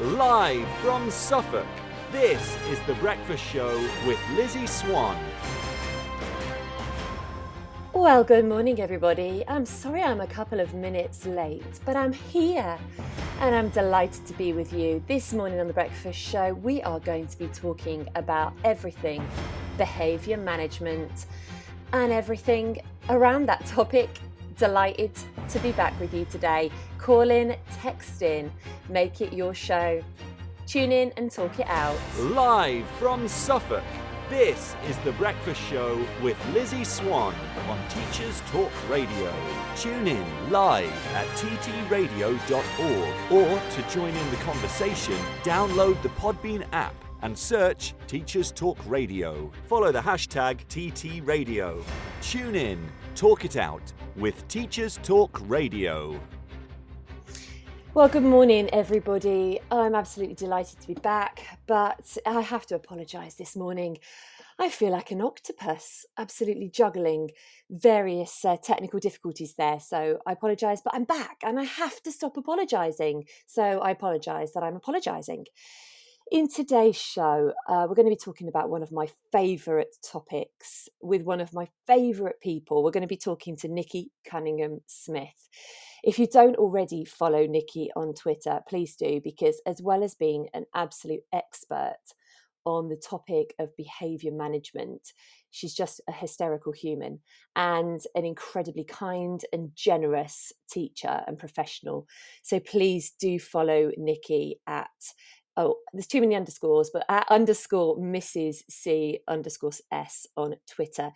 Live from Suffolk, this is The Breakfast Show with Lizzie Swan. Well, good morning, everybody. I'm sorry I'm a couple of minutes late, but I'm here and I'm delighted to be with you. This morning on The Breakfast Show, we are going to be talking about everything behaviour management and everything around that topic. Delighted to be back with you today. Call in, text in, make it your show. Tune in and talk it out. Live from Suffolk, this is The Breakfast Show with Lizzie Swan on Teachers Talk Radio. Tune in live at ttradio.org or to join in the conversation, download the Podbean app and search Teachers Talk Radio. Follow the hashtag TT Radio. Tune in, talk it out with Teachers Talk Radio. Well, good morning, everybody. I'm absolutely delighted to be back, but I have to apologise this morning. I feel like an octopus, absolutely juggling various uh, technical difficulties there. So I apologise, but I'm back and I have to stop apologising. So I apologise that I'm apologising. In today's show, uh, we're going to be talking about one of my favourite topics with one of my favourite people. We're going to be talking to Nikki Cunningham Smith. If you don't already follow Nikki on Twitter, please do, because as well as being an absolute expert on the topic of behaviour management, she's just a hysterical human and an incredibly kind and generous teacher and professional. So please do follow Nikki at oh, there's too many underscores, but at underscore Mrs. C underscore S on Twitter.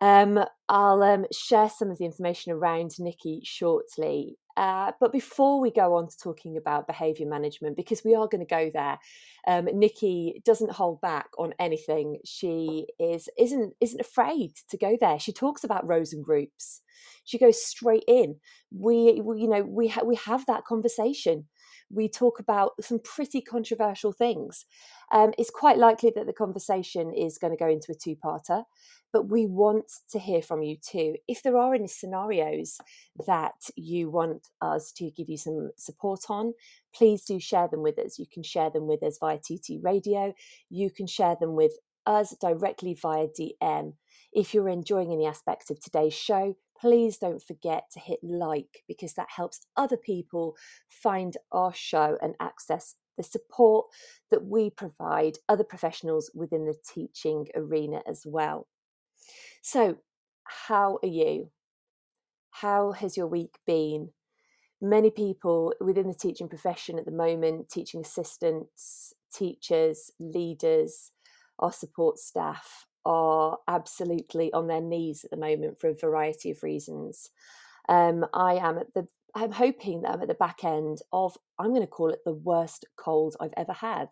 Um, I'll um, share some of the information around Nikki shortly. Uh, but before we go on to talking about behaviour management, because we are going to go there, um, Nikki doesn't hold back on anything. She is isn't isn't afraid to go there. She talks about rows and groups. She goes straight in. We, we you know we ha- we have that conversation we talk about some pretty controversial things. Um, it's quite likely that the conversation is going to go into a two parter, but we want to hear from you too. If there are any scenarios that you want us to give you some support on, please do share them with us. You can share them with us via TT Radio, you can share them with us directly via DM. If you're enjoying any aspects of today's show, please don't forget to hit like because that helps other people find our show and access the support that we provide other professionals within the teaching arena as well. So, how are you? How has your week been? Many people within the teaching profession at the moment, teaching assistants, teachers, leaders, our support staff, are absolutely on their knees at the moment for a variety of reasons. Um, I am at the I'm hoping that I'm at the back end of I'm going to call it the worst cold I've ever had.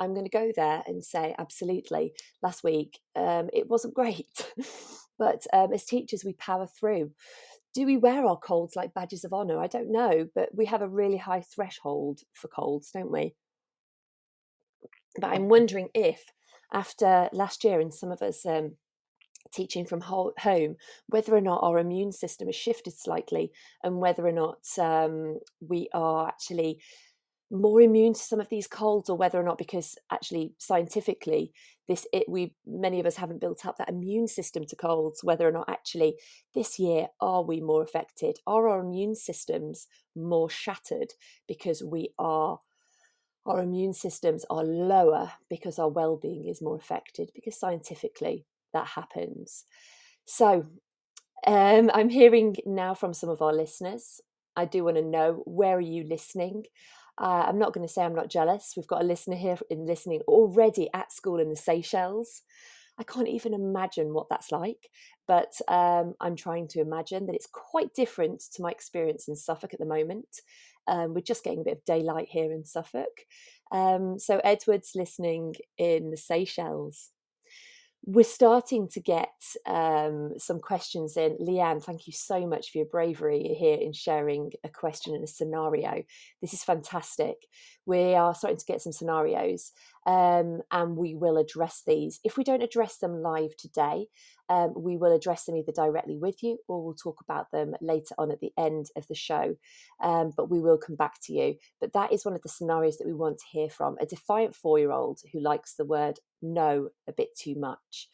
I'm going to go there and say absolutely. Last week um, it wasn't great, but um, as teachers we power through. Do we wear our colds like badges of honour? I don't know, but we have a really high threshold for colds, don't we? But I'm wondering if after last year and some of us um, teaching from home, whether or not our immune system has shifted slightly and whether or not um, we are actually more immune to some of these colds or whether or not because actually scientifically this it we many of us haven't built up that immune system to colds whether or not actually this year are we more affected? Are our immune systems more shattered because we are our immune systems are lower because our well-being is more affected because scientifically that happens. So um, i'm hearing now from some of our listeners. I do want to know where are you listening? Uh, i'm not going to say i'm not jealous. We've got a listener here in listening already at school in the seychelles. I can't even imagine what that's like, but um, I'm trying to imagine that it's quite different to my experience in Suffolk at the moment. Um, we're just getting a bit of daylight here in Suffolk. Um, so Edward's listening in the Seychelles. We're starting to get um, some questions in. Leanne, thank you so much for your bravery here in sharing a question and a scenario. This is fantastic. We are starting to get some scenarios. Um, and we will address these. If we don't address them live today, um, we will address them either directly with you or we'll talk about them later on at the end of the show. Um, but we will come back to you. But that is one of the scenarios that we want to hear from a defiant four year old who likes the word no a bit too much.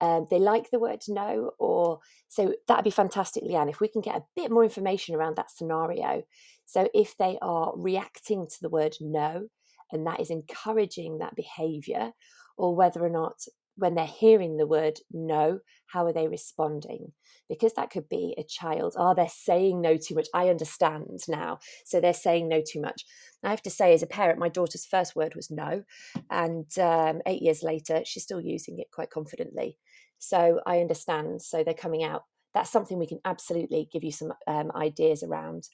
Um, they like the word no, or so that'd be fantastic, Leanne, if we can get a bit more information around that scenario. So if they are reacting to the word no, and that is encouraging that behavior, or whether or not when they're hearing the word no, how are they responding? Because that could be a child, are oh, they saying no too much? I understand now. So they're saying no too much. I have to say, as a parent, my daughter's first word was no. And um, eight years later, she's still using it quite confidently. So I understand. So they're coming out. That's something we can absolutely give you some um, ideas around.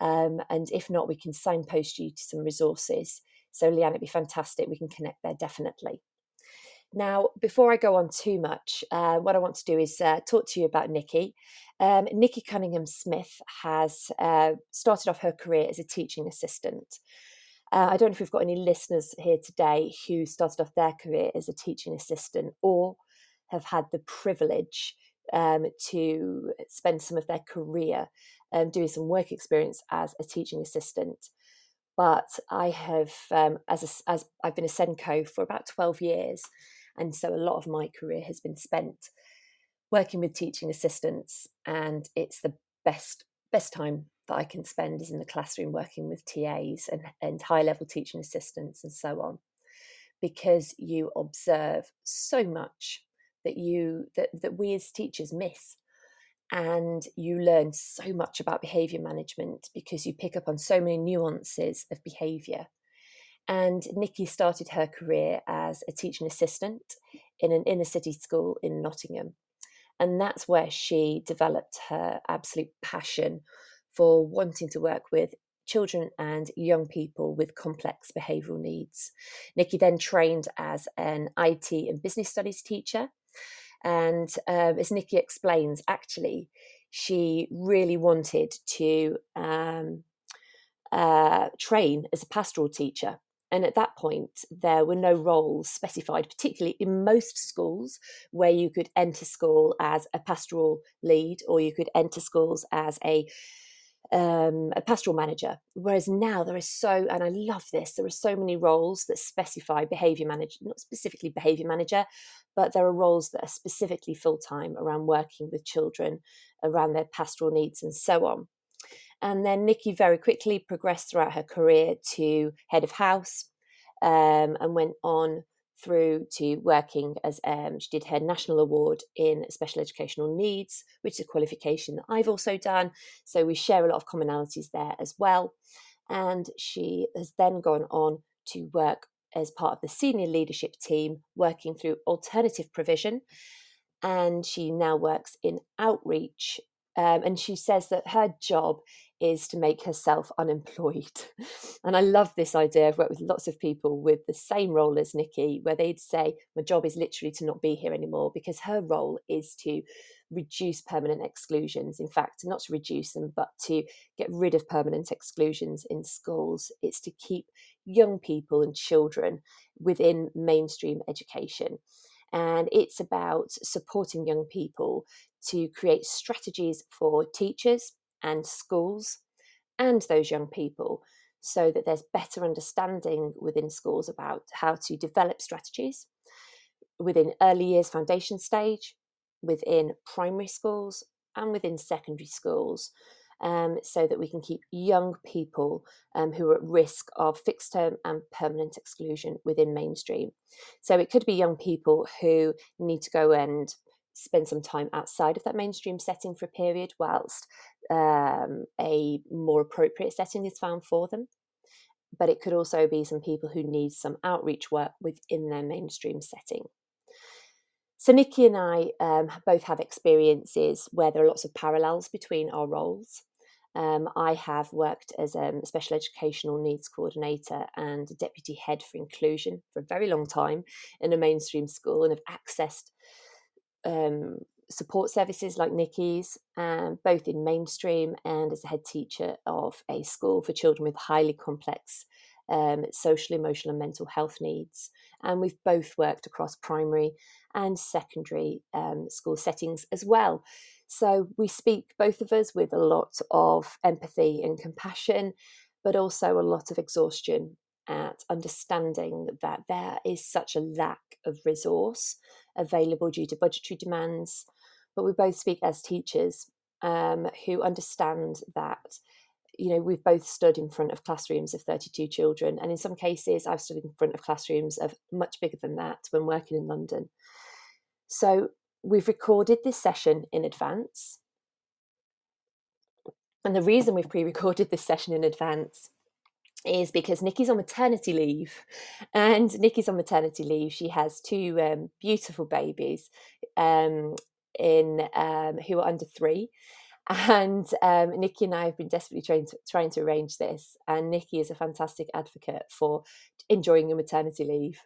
Um, and if not, we can signpost you to some resources. So, Leanne, it'd be fantastic. We can connect there definitely. Now, before I go on too much, uh, what I want to do is uh, talk to you about Nikki. Um, Nikki Cunningham Smith has uh, started off her career as a teaching assistant. Uh, I don't know if we've got any listeners here today who started off their career as a teaching assistant or have had the privilege um, to spend some of their career um, doing some work experience as a teaching assistant. But I have, um, as a, as I've been a SENCO for about twelve years, and so a lot of my career has been spent working with teaching assistants, and it's the best best time that I can spend is in the classroom working with TAs and, and high level teaching assistants and so on, because you observe so much that you that, that we as teachers miss and you learn so much about behavior management because you pick up on so many nuances of behavior and nikki started her career as a teaching assistant in an inner city school in nottingham and that's where she developed her absolute passion for wanting to work with children and young people with complex behavioural needs. Nikki then trained as an IT and business studies teacher and um, as Nikki explains, actually, she really wanted to um, uh, train as a pastoral teacher. And at that point, there were no roles specified, particularly in most schools, where you could enter school as a pastoral lead or you could enter schools as a um, a pastoral manager. Whereas now there is so, and I love this, there are so many roles that specify behavior manager, not specifically behavior manager, but there are roles that are specifically full time around working with children, around their pastoral needs, and so on. And then Nikki very quickly progressed throughout her career to head of house um, and went on through to working as um, she did her national award in special educational needs, which is a qualification that I've also done. So we share a lot of commonalities there as well. And she has then gone on to work as part of the senior leadership team, working through alternative provision. And she now works in outreach. Um, and she says that her job is to make herself unemployed. And I love this idea. I've worked with lots of people with the same role as Nikki, where they'd say, My job is literally to not be here anymore, because her role is to reduce permanent exclusions. In fact, not to reduce them, but to get rid of permanent exclusions in schools. It's to keep young people and children within mainstream education. And it's about supporting young people to create strategies for teachers, and schools and those young people so that there's better understanding within schools about how to develop strategies within early years foundation stage, within primary schools, and within secondary schools. Um, so that we can keep young people um, who are at risk of fixed term and permanent exclusion within mainstream. So it could be young people who need to go and spend some time outside of that mainstream setting for a period whilst um, a more appropriate setting is found for them. But it could also be some people who need some outreach work within their mainstream setting. So, Nikki and I um, both have experiences where there are lots of parallels between our roles. Um, I have worked as a special educational needs coordinator and deputy head for inclusion for a very long time in a mainstream school and have accessed um, support services like Nikki's, um, both in mainstream and as a head teacher of a school for children with highly complex um, social, emotional, and mental health needs. And we've both worked across primary and secondary um, school settings as well. So we speak, both of us, with a lot of empathy and compassion, but also a lot of exhaustion at understanding that there is such a lack of resource available due to budgetary demands. But we both speak as teachers um, who understand that you know we've both stood in front of classrooms of 32 children and in some cases i've stood in front of classrooms of much bigger than that when working in london so we've recorded this session in advance and the reason we've pre-recorded this session in advance is because Nikki's on maternity leave, and Nikki's on maternity leave. She has two um, beautiful babies, um, in um, who are under three, and um, Nikki and I have been desperately trying to, trying to arrange this. And Nikki is a fantastic advocate for enjoying your maternity leave.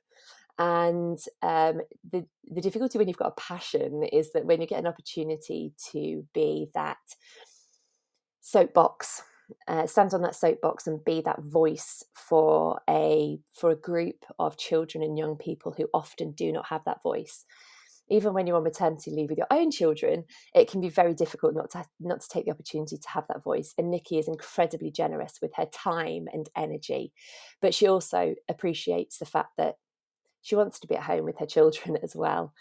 And um, the the difficulty when you've got a passion is that when you get an opportunity to be that soapbox uh, stand on that soapbox and be that voice for a for a group of children and young people who often do not have that voice even when you're on maternity leave with your own children, it can be very difficult not to not to take the opportunity to have that voice. And Nikki is incredibly generous with her time and energy, but she also appreciates the fact that she wants to be at home with her children as well.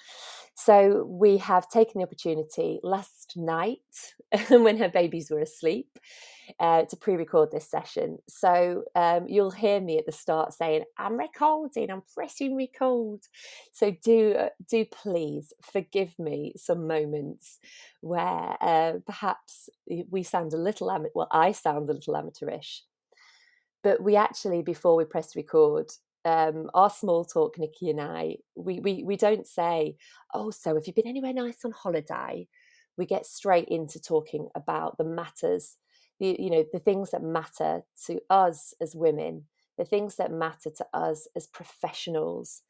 So we have taken the opportunity last night when her babies were asleep uh, to pre-record this session. So um, you'll hear me at the start saying, "I'm recording. I'm pressing record." So do do please forgive me some moments where uh, perhaps we sound a little am- well, I sound a little amateurish, but we actually before we press record um, our small talk, Nikki and I, we, we we don't say, "Oh, so have you been anywhere nice on holiday?" We get straight into talking about the matters, the you know the things that matter to us as women, the things that matter to us as professionals,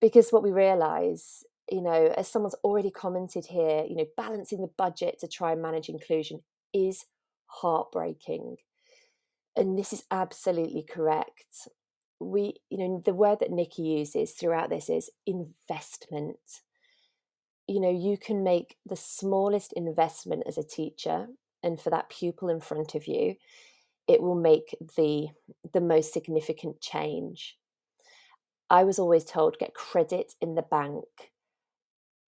because what we realise, you know, as someone's already commented here, you know, balancing the budget to try and manage inclusion is heartbreaking. And this is absolutely correct we you know the word that nikki uses throughout this is investment. You know you can make the smallest investment as a teacher and for that pupil in front of you it will make the the most significant change. I was always told get credit in the bank.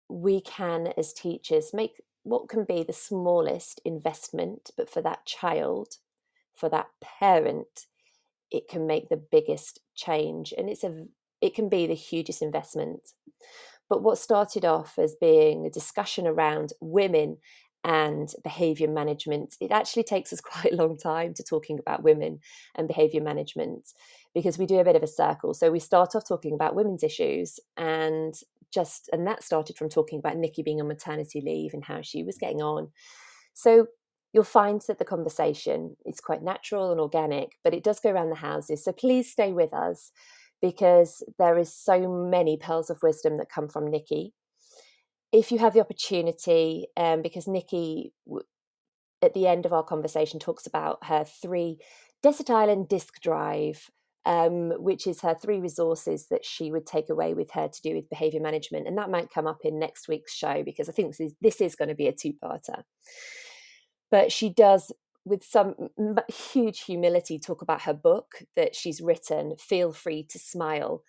We can as teachers make what can be the smallest investment but for that child for that parent it can make the biggest change and it's a it can be the hugest investment. But what started off as being a discussion around women and behavior management it actually takes us quite a long time to talking about women and behavior management because we do a bit of a circle. So we start off talking about women's issues and just and that started from talking about nikki being on maternity leave and how she was getting on. So you'll find that the conversation is quite natural and organic, but it does go around the houses. So please stay with us because there is so many pearls of wisdom that come from Nikki. If you have the opportunity, um, because Nikki at the end of our conversation talks about her three desert island disk drive um, which is her three resources that she would take away with her to do with behavior management and that might come up in next week's show because i think this is, this is going to be a two-parter but she does with some huge humility talk about her book that she's written feel free to smile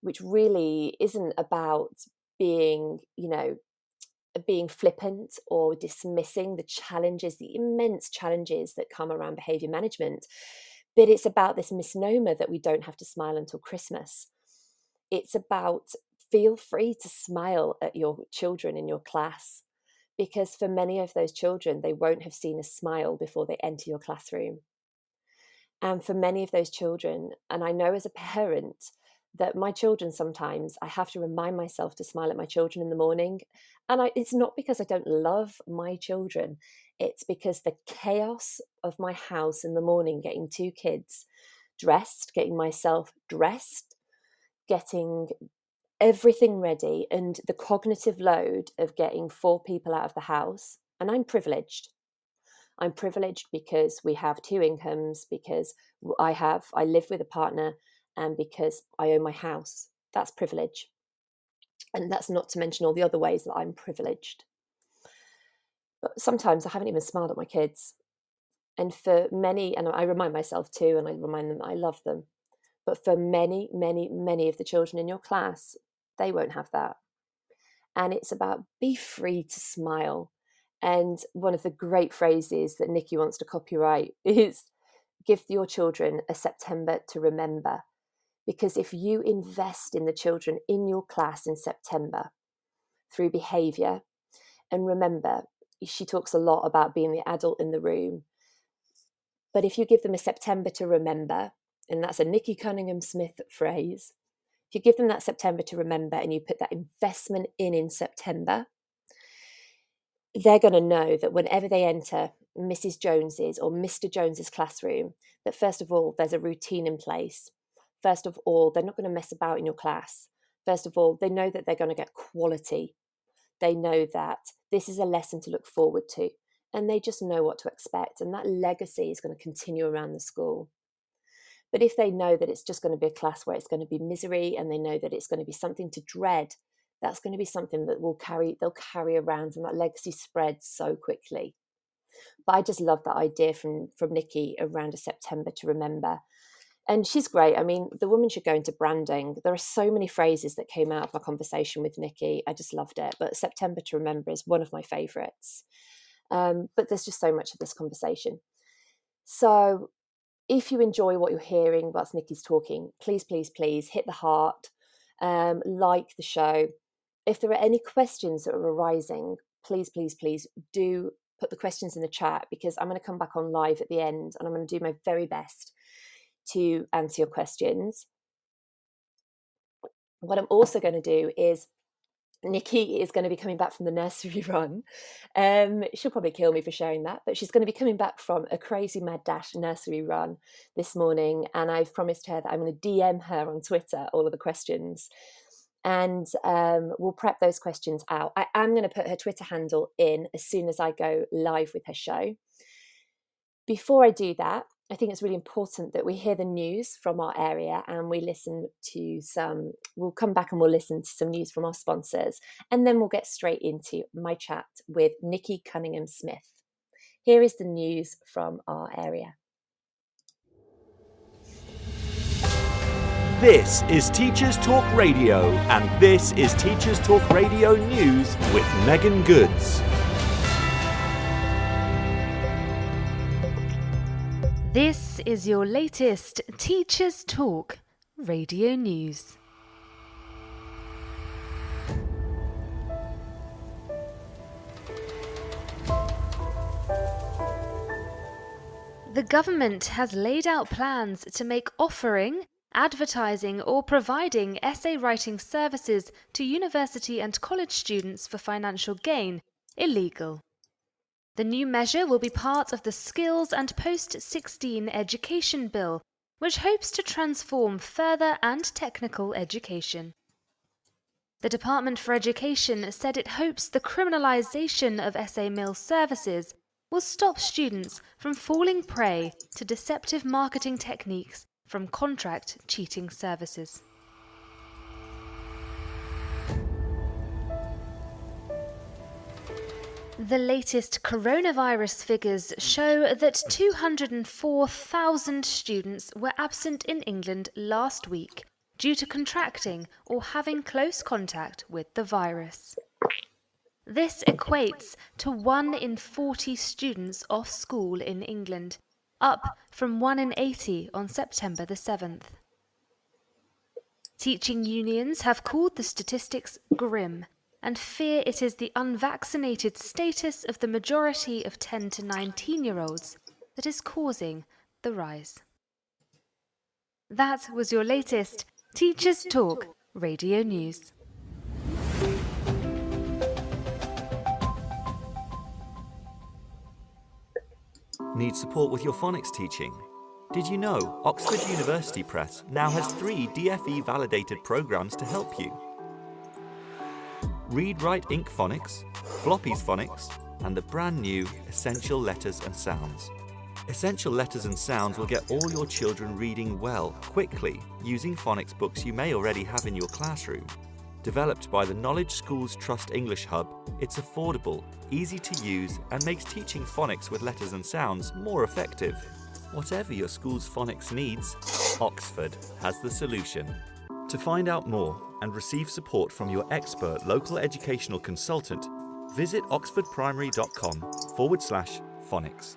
which really isn't about being you know being flippant or dismissing the challenges the immense challenges that come around behavior management but it's about this misnomer that we don't have to smile until christmas. It's about feel free to smile at your children in your class because for many of those children, they won't have seen a smile before they enter your classroom. And for many of those children, and I know as a parent that my children sometimes I have to remind myself to smile at my children in the morning. And I, it's not because I don't love my children, it's because the chaos of my house in the morning, getting two kids dressed, getting myself dressed, getting everything ready and the cognitive load of getting four people out of the house and i'm privileged I'm privileged because we have two incomes, because I have, I live with a partner, and because I own my house. That's privilege. And that's not to mention all the other ways that I'm privileged. But sometimes I haven't even smiled at my kids. And for many, and I remind myself too, and I remind them I love them. But for many, many, many of the children in your class, they won't have that. And it's about be free to smile. And one of the great phrases that Nikki wants to copyright is give your children a September to remember. Because if you invest in the children in your class in September through behavior, and remember, she talks a lot about being the adult in the room. But if you give them a September to remember, and that's a Nikki Cunningham Smith phrase, if you give them that September to remember and you put that investment in in September, they're going to know that whenever they enter Mrs. Jones's or Mr. Jones's classroom, that first of all, there's a routine in place. First of all, they're not going to mess about in your class. First of all, they know that they're going to get quality. They know that this is a lesson to look forward to, and they just know what to expect. And that legacy is going to continue around the school. But if they know that it's just going to be a class where it's going to be misery and they know that it's going to be something to dread, that's going to be something that will carry they'll carry around and that legacy spreads so quickly. But I just love that idea from from Nikki around a September to remember. And she's great. I mean, the woman should go into branding. There are so many phrases that came out of my conversation with Nikki. I just loved it. But September to remember is one of my favorites. Um, but there's just so much of this conversation. So if you enjoy what you're hearing whilst Nikki's talking, please, please, please hit the heart, um, like the show. If there are any questions that are arising, please, please, please do put the questions in the chat because I'm going to come back on live at the end and I'm going to do my very best to answer your questions. What I'm also going to do is Nikki is going to be coming back from the nursery run. Um, she'll probably kill me for sharing that, but she's going to be coming back from a crazy mad dash nursery run this morning. And I've promised her that I'm going to DM her on Twitter all of the questions. And um, we'll prep those questions out. I am going to put her Twitter handle in as soon as I go live with her show. Before I do that, I think it's really important that we hear the news from our area and we listen to some, we'll come back and we'll listen to some news from our sponsors. And then we'll get straight into my chat with Nikki Cunningham Smith. Here is the news from our area. This is Teachers Talk Radio, and this is Teachers Talk Radio News with Megan Goods. This is your latest Teachers Talk radio news. The government has laid out plans to make offering, advertising, or providing essay writing services to university and college students for financial gain illegal. The new measure will be part of the Skills and Post 16 Education Bill, which hopes to transform further and technical education. The Department for Education said it hopes the criminalisation of essay mill services will stop students from falling prey to deceptive marketing techniques from contract cheating services. The latest coronavirus figures show that 204,000 students were absent in England last week due to contracting or having close contact with the virus. This equates to 1 in 40 students off school in England, up from 1 in 80 on September the 7th. Teaching unions have called the statistics grim and fear it is the unvaccinated status of the majority of 10 to 19 year olds that is causing the rise. That was your latest Teachers Talk radio news. Need support with your phonics teaching? Did you know Oxford University Press now has three DFE validated programs to help you? Read Write Inc. Phonics, Floppy's Phonics, and the brand new Essential Letters and Sounds. Essential Letters and Sounds will get all your children reading well, quickly, using phonics books you may already have in your classroom. Developed by the Knowledge Schools Trust English Hub, it's affordable, easy to use, and makes teaching phonics with letters and sounds more effective. Whatever your school's phonics needs, Oxford has the solution. To find out more and receive support from your expert local educational consultant, visit oxfordprimary.com forward slash phonics.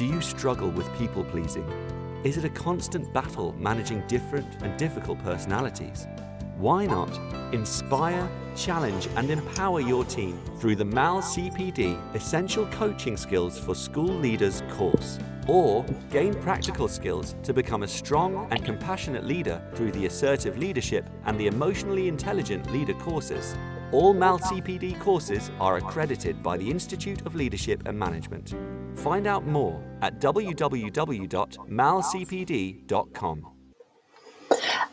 Do you struggle with people pleasing? Is it a constant battle managing different and difficult personalities? Why not inspire, challenge, and empower your team through the MAL CPD Essential Coaching Skills for School Leaders course? Or gain practical skills to become a strong and compassionate leader through the Assertive Leadership and the Emotionally Intelligent Leader courses? All MAL CPD courses are accredited by the Institute of Leadership and Management. Find out more at www.malcpd.com.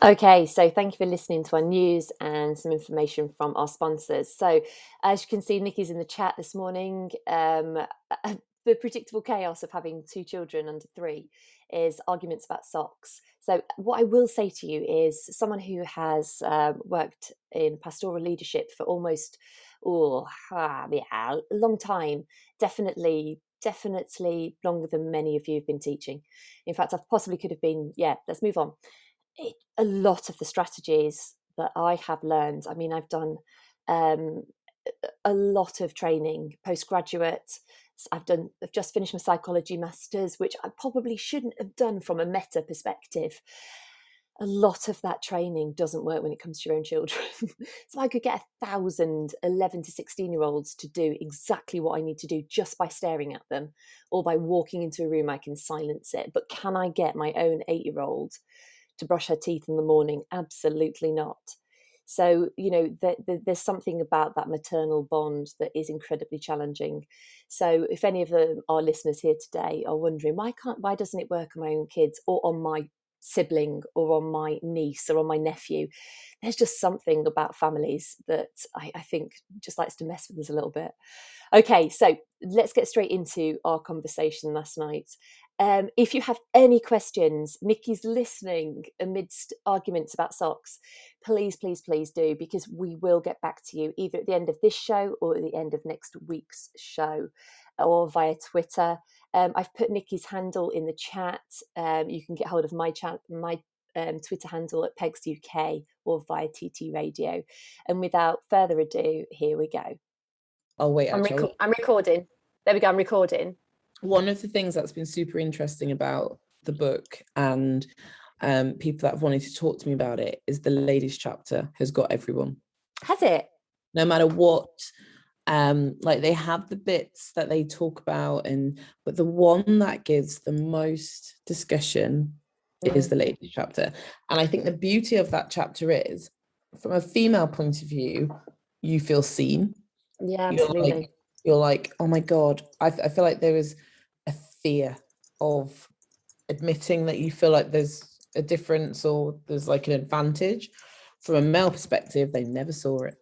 Okay, so thank you for listening to our news and some information from our sponsors. So, as you can see, Nikki's in the chat this morning. Um, the predictable chaos of having two children under three is arguments about socks. So, what I will say to you is someone who has um, worked in pastoral leadership for almost, oh, yeah, a long time, definitely definitely longer than many of you have been teaching. In fact, I possibly could have been, yeah, let's move on. It, a lot of the strategies that I have learned, I mean, I've done um, a lot of training, postgraduate. I've done, I've just finished my psychology masters, which I probably shouldn't have done from a meta perspective a lot of that training doesn't work when it comes to your own children. so I could get a thousand 11 to 16 year olds to do exactly what I need to do just by staring at them or by walking into a room, I can silence it. But can I get my own eight year old to brush her teeth in the morning? Absolutely not. So, you know, the, the, there's something about that maternal bond that is incredibly challenging. So, if any of the, our listeners here today are wondering why can't, why doesn't it work on my own kids or on my sibling or on my niece or on my nephew. There's just something about families that I, I, think just likes to mess with us a little bit. Okay, so let's get straight into our conversation last night. Um, if you have any questions, Nikki's listening amidst arguments about socks. Please, please, please do because we will get back to you either at the end of this show or at the end of next week's show or via Twitter. Um, I've put Nikki's handle in the chat. Um, you can get hold of my chat, my um, Twitter handle at Pegs UK or via TT Radio. And without further ado, here we go. Oh wait, I'm, rec- I'm recording. There we go. I'm recording. One of the things that's been super interesting about the book and um, people that have wanted to talk to me about it is the ladies chapter has got everyone. Has it? No matter what um like they have the bits that they talk about and but the one that gives the most discussion mm. is the ladies chapter and i think the beauty of that chapter is from a female point of view you feel seen yeah absolutely you're like, you're like oh my god I, I feel like there is a fear of admitting that you feel like there's a difference or there's like an advantage. From a male perspective they never saw it.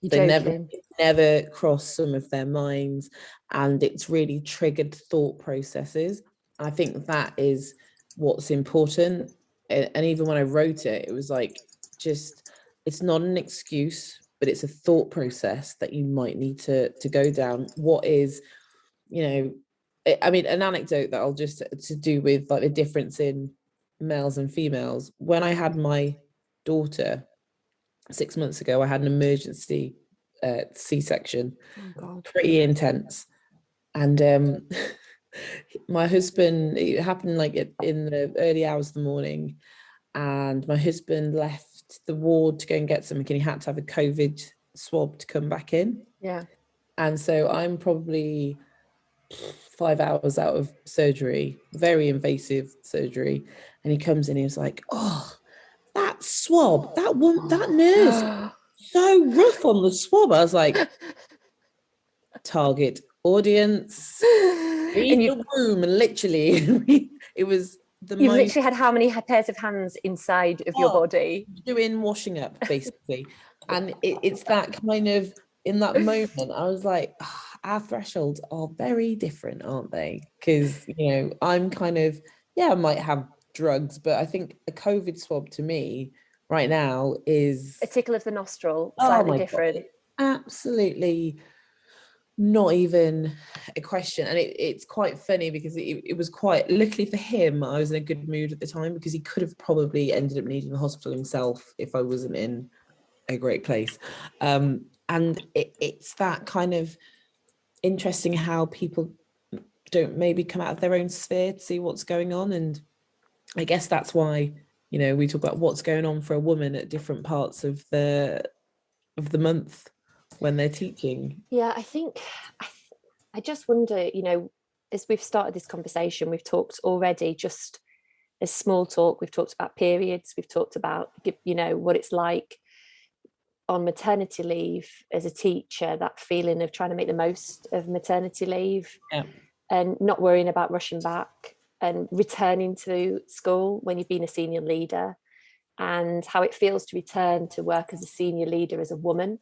You're they joking. never never crossed some of their minds and it's really triggered thought processes. I think that is what's important and even when i wrote it it was like just it's not an excuse but it's a thought process that you might need to to go down. What is you know i mean an anecdote that i'll just to do with like the difference in males and females when i had my daughter six months ago, I had an emergency uh, C-section, oh pretty intense, and um, my husband. It happened like in the early hours of the morning, and my husband left the ward to go and get something, and he had to have a COVID swab to come back in. Yeah, and so I'm probably five hours out of surgery, very invasive surgery. And he comes in, he was like, Oh, that swab, that one, that nurse, so rough on the swab. I was like, target audience. In you- the room, and literally, it was the You literally had how many pairs of hands inside of your Oh. body? doing washing up basically and it, it's that kind of in that moment i was like "Ah, our thresholds are very different aren't they because you know i'm kind of yeah i might have drugs but i think a covid swab to me right now is A tickle of the nostril, Oh slightly God, different. absolutely not even a question and it, it's quite funny because it, it was quite luckily for him i was in a good mood at the time because he could have probably ended up needing the hospital himself if i wasn't in a great place um and it, it's that kind of interesting how people don't maybe come out of their own sphere to see what's going on. And i guess that's why you know we talk about what's going on for a woman at different parts of the of the month when they're teaching. Yeah, I think I, I just wonder, you know, as we've started this conversation, we've talked already just as small talk, we've talked about periods, we've talked about, you know, what it's like on maternity leave as a teacher, that feeling of trying to make the most of maternity leave Yeah. and not worrying about rushing back and returning to school when you've been a senior leader and how it feels to return to work as a senior leader as a woman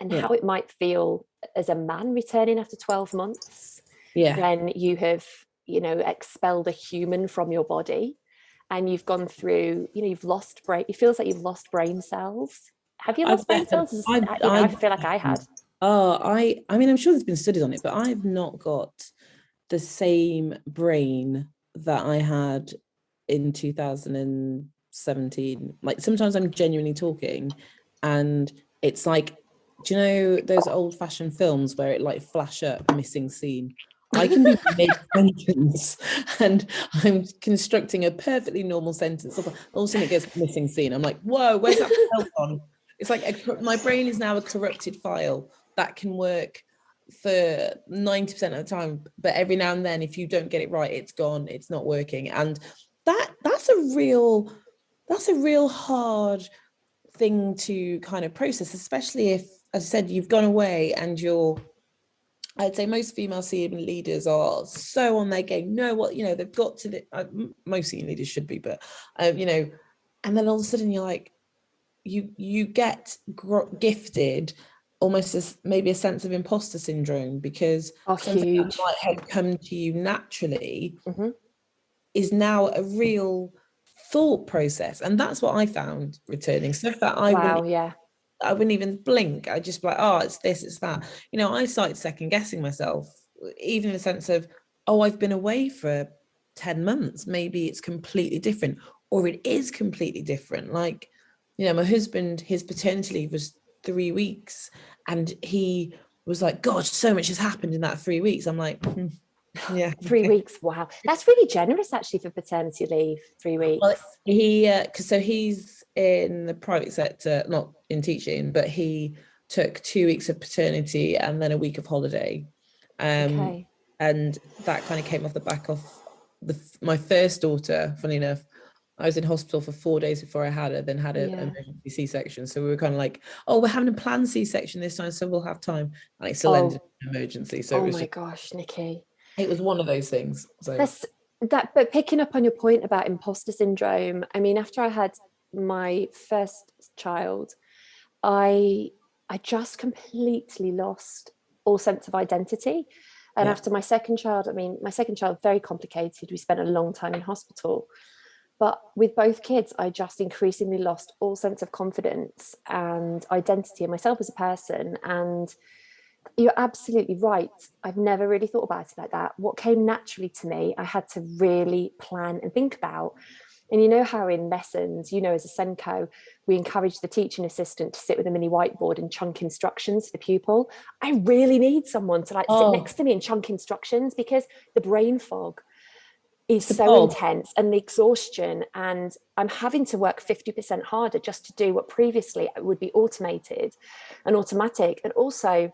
and Yeah. how it might feel as a man returning after 12 months yeah when you have you know expelled a human from your body and you've gone through you know you've lost brain it feels like you've lost brain cells have you lost brain defi- cells I, know, I I've feel like i had Oh, I I mean I'm sure there's been studies on it, but I've not got the same brain that I had in 2017. Like sometimes I'm genuinely talking and it's like do you know those old fashioned films where it like flash up missing scene? I can be mid sentence and I'm constructing a perfectly normal sentence. All of a sudden it goes missing scene. I'm like, whoa, where's that gone? It's like a, my brain is now a corrupted file that can work for 90% of the time but every now and then if you don't get it right it's gone it's not working and that that's a real that's a real hard thing to kind of process especially if as i said you've gone away and you're I'd say most female senior leaders are so on their game. Know what you know they've got to the uh, most senior leaders should be, but um, you know, and then all of a sudden you're like, you you get gr- gifted almost as maybe a sense of imposter syndrome because Oh, something that might have come to you naturally Mhm. is now a real thought process, and that's what I found returning stuff that I wow wouldn't yeah I wouldn't even blink. I'd just be like, oh, it's this, it's that. You know, I started second guessing myself, even in the sense of, oh, I've been away for 10 months. Maybe it's completely different, or it is completely different. Like, you know, my husband, his paternity leave was three weeks, and he was like, God, so much has happened in that three weeks. I'm like, "Hmm, yeah. three okay." weeks wow that's really generous actually for paternity leave three weeks Well, he because so he's in the private sector, not in teaching, but he took two weeks of paternity and then a week of holiday, um, okay and that kind of came off the back of the my first daughter. Funny enough, I was in hospital for four days before I had her, then had an Yeah. emergency C-section. So we were kind of like, oh, we're having a planned C-section this time, so we'll have time, and it still Oh. ended in an emergency. So oh it was my just- gosh nikki it was one of those things. So That's that, but picking up on your point about imposter syndrome, I mean, after I had my first child, I I just completely lost all sense of identity. And Yeah. after my second child, I mean, my second child very complicated. We spent a long time in hospital. But with both kids, I just increasingly lost all sense of confidence and identity in myself as a person. And you're absolutely right. I've never really thought about it like that. What came naturally to me, I had to really plan and think about. And you know how in lessons, you know, as a SENCO, we encourage the teaching assistant to sit with a mini whiteboard and chunk instructions for the pupil. I really need someone to like Oh. sit next to me and chunk instructions because the brain fog is so intense and the exhaustion. And I'm having to work 50% harder just to do what previously would be automated and automatic. And also,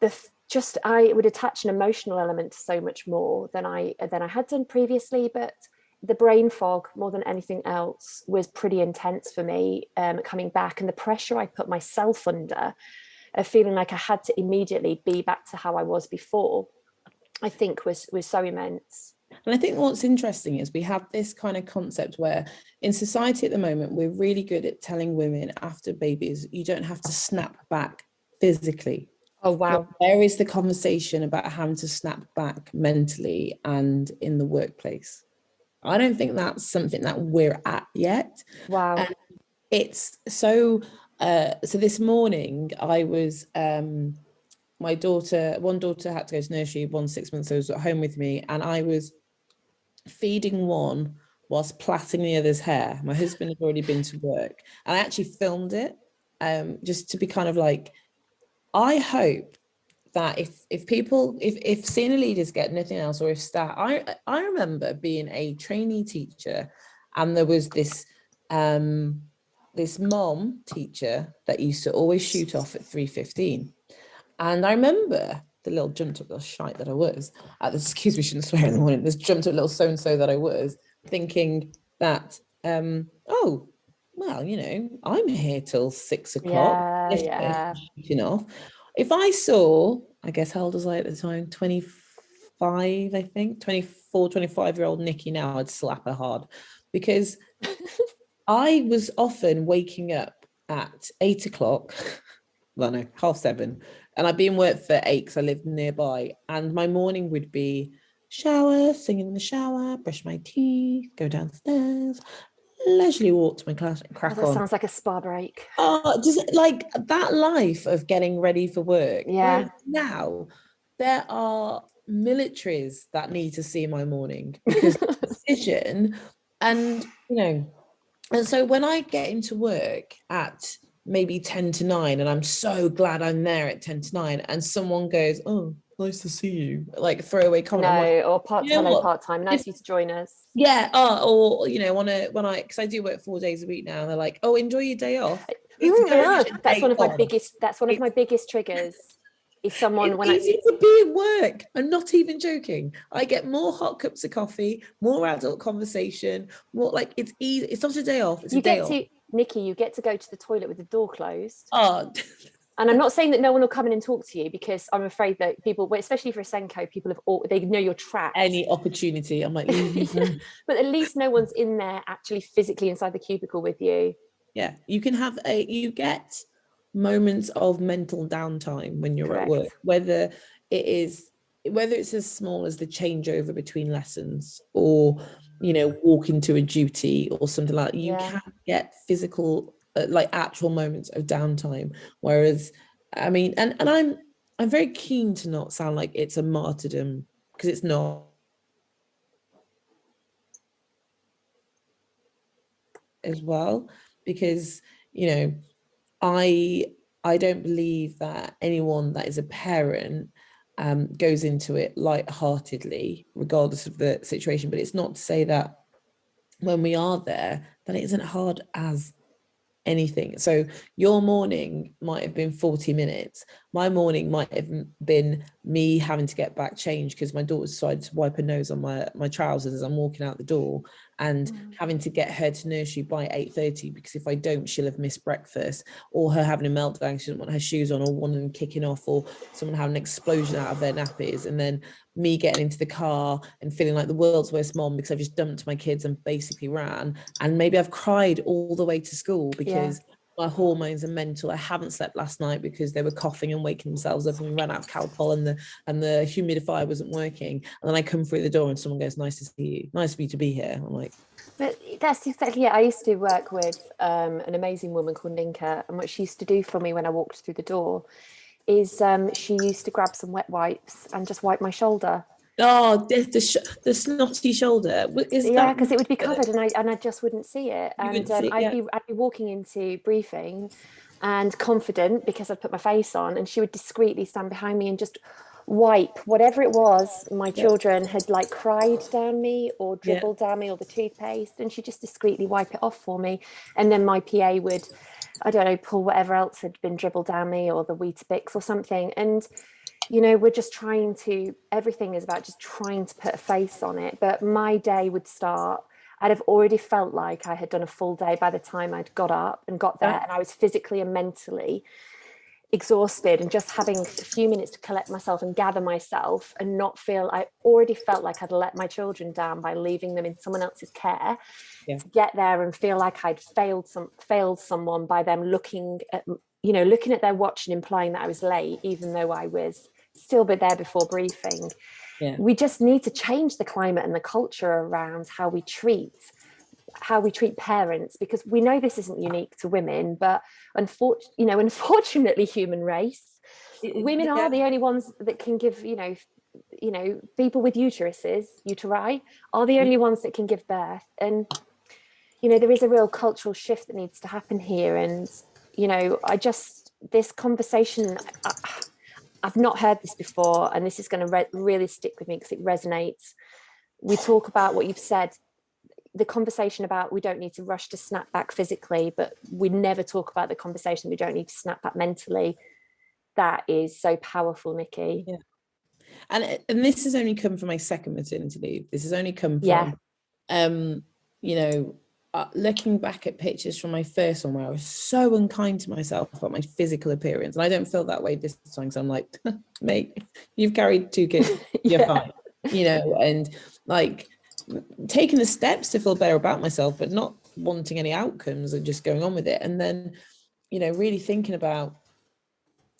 the just I would attach an emotional element to so much more than I than I had done previously. But the brain fog, more than anything else, was pretty intense for me um, coming back, and the pressure I put myself under, of feeling like I had to immediately be back to how I was before, I think was was so immense. And I think what's interesting is we have this kind of concept where in society at the moment, we're really good at telling women after babies, you don't have to snap back physically. Oh, wow. Where is the conversation about having to snap back mentally and in the workplace? I don't think that's something that we're at yet. Wow. And it's so, uh, so this morning I was, um, my daughter, one daughter had to go to nursery, one six months old was at home with me, and I was feeding one whilst plaiting the other's hair. My husband had already been to work, and I actually filmed it um, just to be kind of like, I hope that if if people if if senior leaders get nothing else or if staff I I remember being a trainee teacher and there was this um this mom teacher that used to always shoot off at 3.15 and I remember the little jumped up little shite that I was. At the excuse me shouldn't swear in the morning. This jumped up little so and so that I was thinking that um oh well you know I'm here till six o'clock. Yeah, yeah. shooting off if I saw I guess how old was I at the time? 25 I think. 24 25 year old Nikki now I'd slap her hard. Because I was often waking up at eight o'clock well no half seven and I'd be in work for eight because I lived nearby and my morning would be shower singing in the shower brush my teeth go downstairs leisurely walk to my class Oh, crack that on sounds like a spa break. Oh, just like that life of getting ready for work? Yeah. whereas Now there are militaries that need to see my morning because decision, and you know, and so when I get into work at maybe 10 to 9 and I'm so glad I'm there at 10 to 9 and someone goes, Oh, nice to see you, like throwaway comment. I'm like, No, or part-time you know part-time Nice of you to join us. yeah, oh, or you know, on a when I because I do work four days a week now, and they're like, "Oh, enjoy your day off." It's very yeah, much a that's one of my on. biggest. That's one of my biggest triggers. If someone It's when I easy to be at work. I'm not even joking. I get more hot cups of coffee, more adult conversation, more like it's easy. It's not a day off. It's you a day get off. Nikki, you get to go to the toilet with the door closed. Oh, And I'm not saying that no one will come in and talk to you because I'm afraid that people, especially for a SENCO, people have all, they know you're trapped. any opportunity. I'm like, "Leave me alone." but at least no one's in there actually physically inside the cubicle with you. yeah, you can have a you get moments of mental downtime when you're at work, whether it is whether it's as small as the changeover between lessons or you know walk into a duty or something like that. you Yeah. can get physical uh, like actual moments of downtime whereas i mean and and i'm i'm very keen to not sound like it's a martyrdom because it's not as well because you know i i don't believe that anyone that is a parent um, goes into it light-heartedly regardless of the situation. But it's not to say that when we are there that it isn't hard as anything. So your morning might have been 40 minutes. My morning might have been me having to get back changed because my daughter decided to wipe her nose on my my trousers as i'm walking out the door and mm. having to get her to nursery by 8.30 because if i don't she'll have missed breakfast or her having a meltdown she doesn't want her shoes on or one of them kicking off or someone having an explosion out of their nappies. And then me getting into the car and feeling like the world's worst mom because i've just dumped my kids and basically ran. And maybe i've cried all the way to school because my hormones are mental. I haven't slept last night because they were coughing and waking themselves up and ran out of Calpol and the and the humidifier wasn't working. And then I come through the door and someone goes, Nice to see you. Nice for you to be here. I'm like, But that's exactly it. I used to work with um, an amazing woman called Ninka, and what she used to do for me when I walked through the door is um, she used to grab some wet wipes and just wipe my shoulder. Oh, the the, sh- the snotty shoulder. Is yeah, because it would be covered, and I and I just wouldn't see it. And um, see I'd yeah. be I'd be walking into briefing, and confident because I'd put my face on, and she would discreetly stand behind me and just wipe whatever it was my children had like cried down me or Yeah. dribbled down me or the toothpaste, and she'd just discreetly wipe it off for me, and then my PA would, I don't know, pull whatever else had been dribbled down me or the Weetabix or something, and you know we're just trying to everything is about just trying to put a face on it but my day would start I'd have already felt like I had done a full day by the time I'd got up and got there, and I was physically and mentally exhausted. And just having a few minutes to collect myself and gather myself and not feel I already felt like I'd let my children down by leaving them in someone else's care. Yeah. To get there and feel like I'd failed some failed someone by them looking at you know looking at their watch and implying that I was late, even though I was still be there before briefing yeah. we just need to change the climate and the culture around how we treat how we treat parents because we know this isn't unique to women but unfortunately you know unfortunately human race women yeah. are the only ones that can give you know you know people with uteruses uteri are the only ones that can give birth and you know there is a real cultural shift that needs to happen here and you know i just this conversation I, I've not heard this before, and this is going to re- really stick with me because it resonates. We talk about what you've said, the conversation about we don't need to rush to snap back physically, but we never talk about the conversation we don't need to snap back mentally. That is so powerful, Nikki. Yeah. And and this has only come from my second maternity leave. This has only come from, yeah. um, you know, uh, looking back at pictures from my first one where I was so unkind to myself about my physical appearance, and I don't feel that way this time. So I'm like, mate, you've carried two kids, you're yeah. fine, you know, and like taking the steps to feel better about myself, but not wanting any outcomes and just going on with it. And then, you know, really thinking about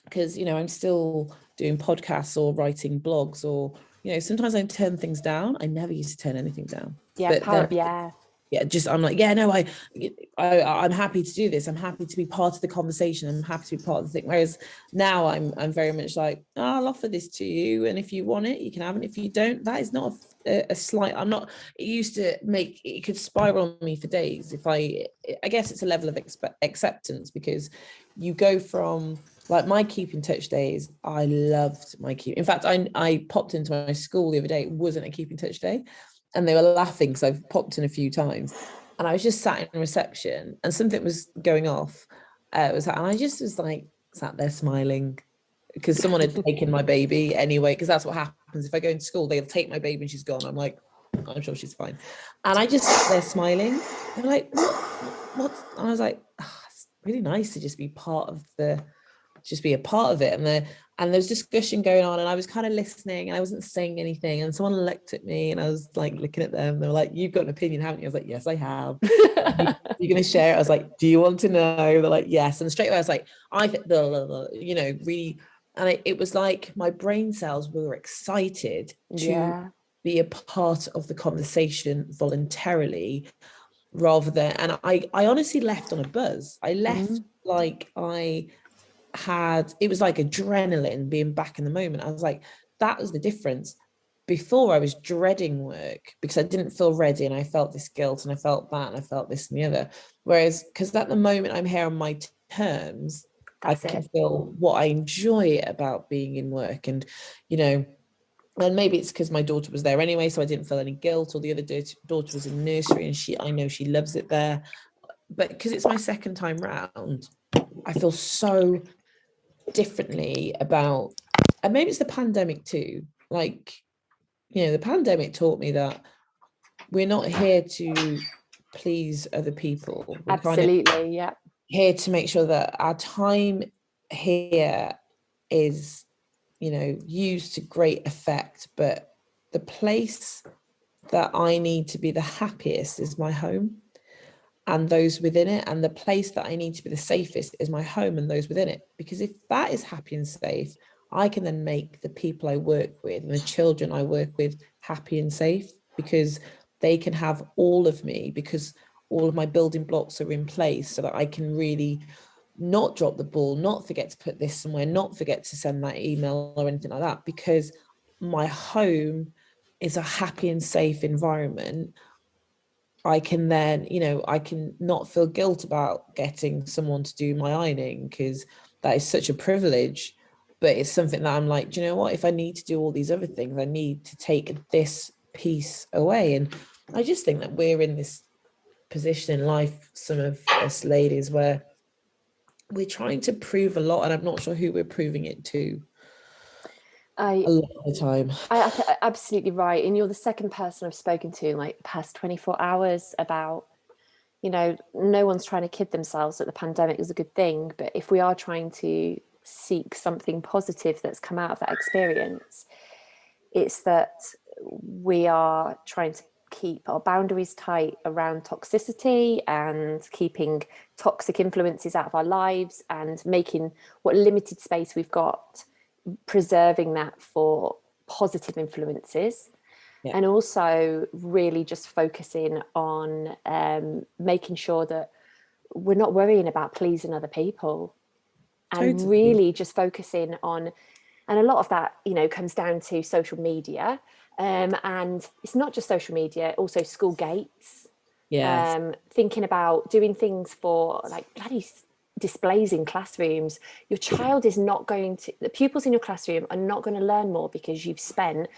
because you know I'm still doing podcasts or writing blogs or you know sometimes I turn things down. I never used to turn anything down. Yeah, power, yeah yeah just i'm like yeah no I, I i'm happy to do this. I'm happy to be part of the conversation. I'm happy to be part of the thing. Whereas now i'm i'm very much like oh, i'll offer this to you and if you want it you can have it. If you don't that is not a, a slight i'm not it used to make it could spiral me for days if i i guess it's a level of acceptance because you go from like my keep in touch days i loved my keep in fact i i popped into my school the other day. It wasn't a keep in touch day and they were laughing because I've popped in a few times. And I was just sat in reception and something was going off. Uh, was and I just was like sat there smiling because someone had taken my baby anyway. Because that's what happens if I go into school, they'll take my baby and she's gone. I'm like, I'm sure she's fine. And I just sat there smiling. They're like, what? what? And I was like, oh, it's really nice to just be part of the, just be a part of it. And the and there was discussion going on and I was kind of listening and I wasn't saying anything and someone looked at me and I was like looking at them they were like you've got an opinion haven't you I was like yes I have you're going to share it I was like do you want to know they're like yes and straight away I was like I think you know really and it, it, was like my brain cells were excited to yeah. be a part of the conversation voluntarily rather than and I I honestly left on a buzz I left mm-hmm. like I had it was like adrenaline being back in the moment. I was like, that was the difference. Before I was dreading work because I didn't feel ready and I felt this guilt and I felt that and I felt this and the other. Whereas because at the moment I'm here on my terms, That's I can it. feel what I enjoy about being in work and you know and maybe it's because my daughter was there anyway so i didn't feel any guilt or the other daughter was in nursery and she i know she loves it there but because it's my second time round i feel so differently about and maybe it's the pandemic too. Like you know the pandemic taught me that we're not here to please other people. We're absolutely kind of yeah. here to make sure that our time here is you know used to great effect but the place that i need to be the happiest is my home and those within it. And the place that I need to be the safest is my home and those within it. Because if that is happy and safe, I can then make the people I work with and the children I work with happy and safe because they can have all of me because all of my building blocks are in place so that I can really not drop the ball, not forget to put this somewhere, not forget to send that email or anything like that because my home is a happy and safe environment I can then, you know, I can not feel guilt about getting someone to do my ironing because that is such a privilege. But it's something that I'm like, do you know what? If I need to do all these other things, I need to take this piece away. And I just think that we're in this position in life, some of us ladies, where we're trying to prove a lot, and I'm not sure who we're proving it to. I, a lot of the time. I, I absolutely right. And you're the second person I've spoken to in like the past 24 hours about, you know, no one's trying to kid themselves that the pandemic is a good thing. But if we are trying to seek something positive that's come out of that experience, it's that we are trying to keep our boundaries tight around toxicity and keeping toxic influences out of our lives and making what limited space we've got preserving that for positive influences yeah. and also really just focusing on um, making sure that we're not worrying about pleasing other people and totally. really just focusing on and a lot of that you know comes down to social media um, and it's not just social media also school gates yeah um, thinking about doing things for like bloody displays in classrooms your child is not going to the pupils in your classroom are not going to learn more because you've spent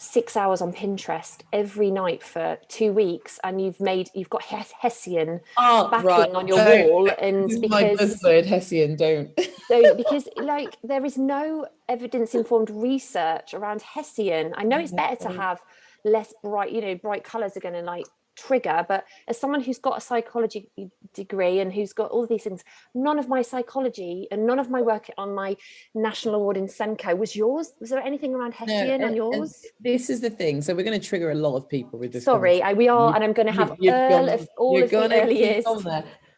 six hours on Pinterest every night for two weeks, and you've made you've got Hessian oh, backing right. on your so, wall, and because my buzzword Hessian don't. so because like there is no evidence informed research around Hessian. I know it's better to have less bright, you know, bright colours are going to like trigger but as someone who's got a psychology degree and who's got all these things none of my psychology and none of my work on my national award in SENCO was yours. Was there anything around hessian no, on yours? this is the thing. So we're going to trigger a lot of people with this sorry I, we are and i'm going to have you, gone, of all of the early years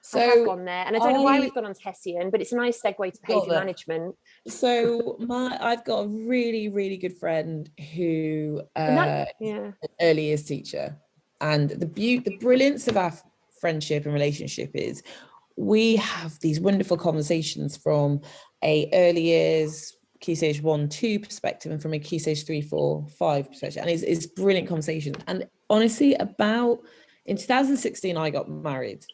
so I have gone there, and I don't I, know why we've gone on to Hessian, but it's a nice segue to behaviour management. So my, I've got a really, really good friend who, uh, that, yeah, early years teacher, and the beauty, the brilliance of our friendship and relationship is we have these wonderful conversations from a early years key stage one two perspective and from a key stage three four five perspective. And it's, it's brilliant conversation. And honestly about in 2016 i got married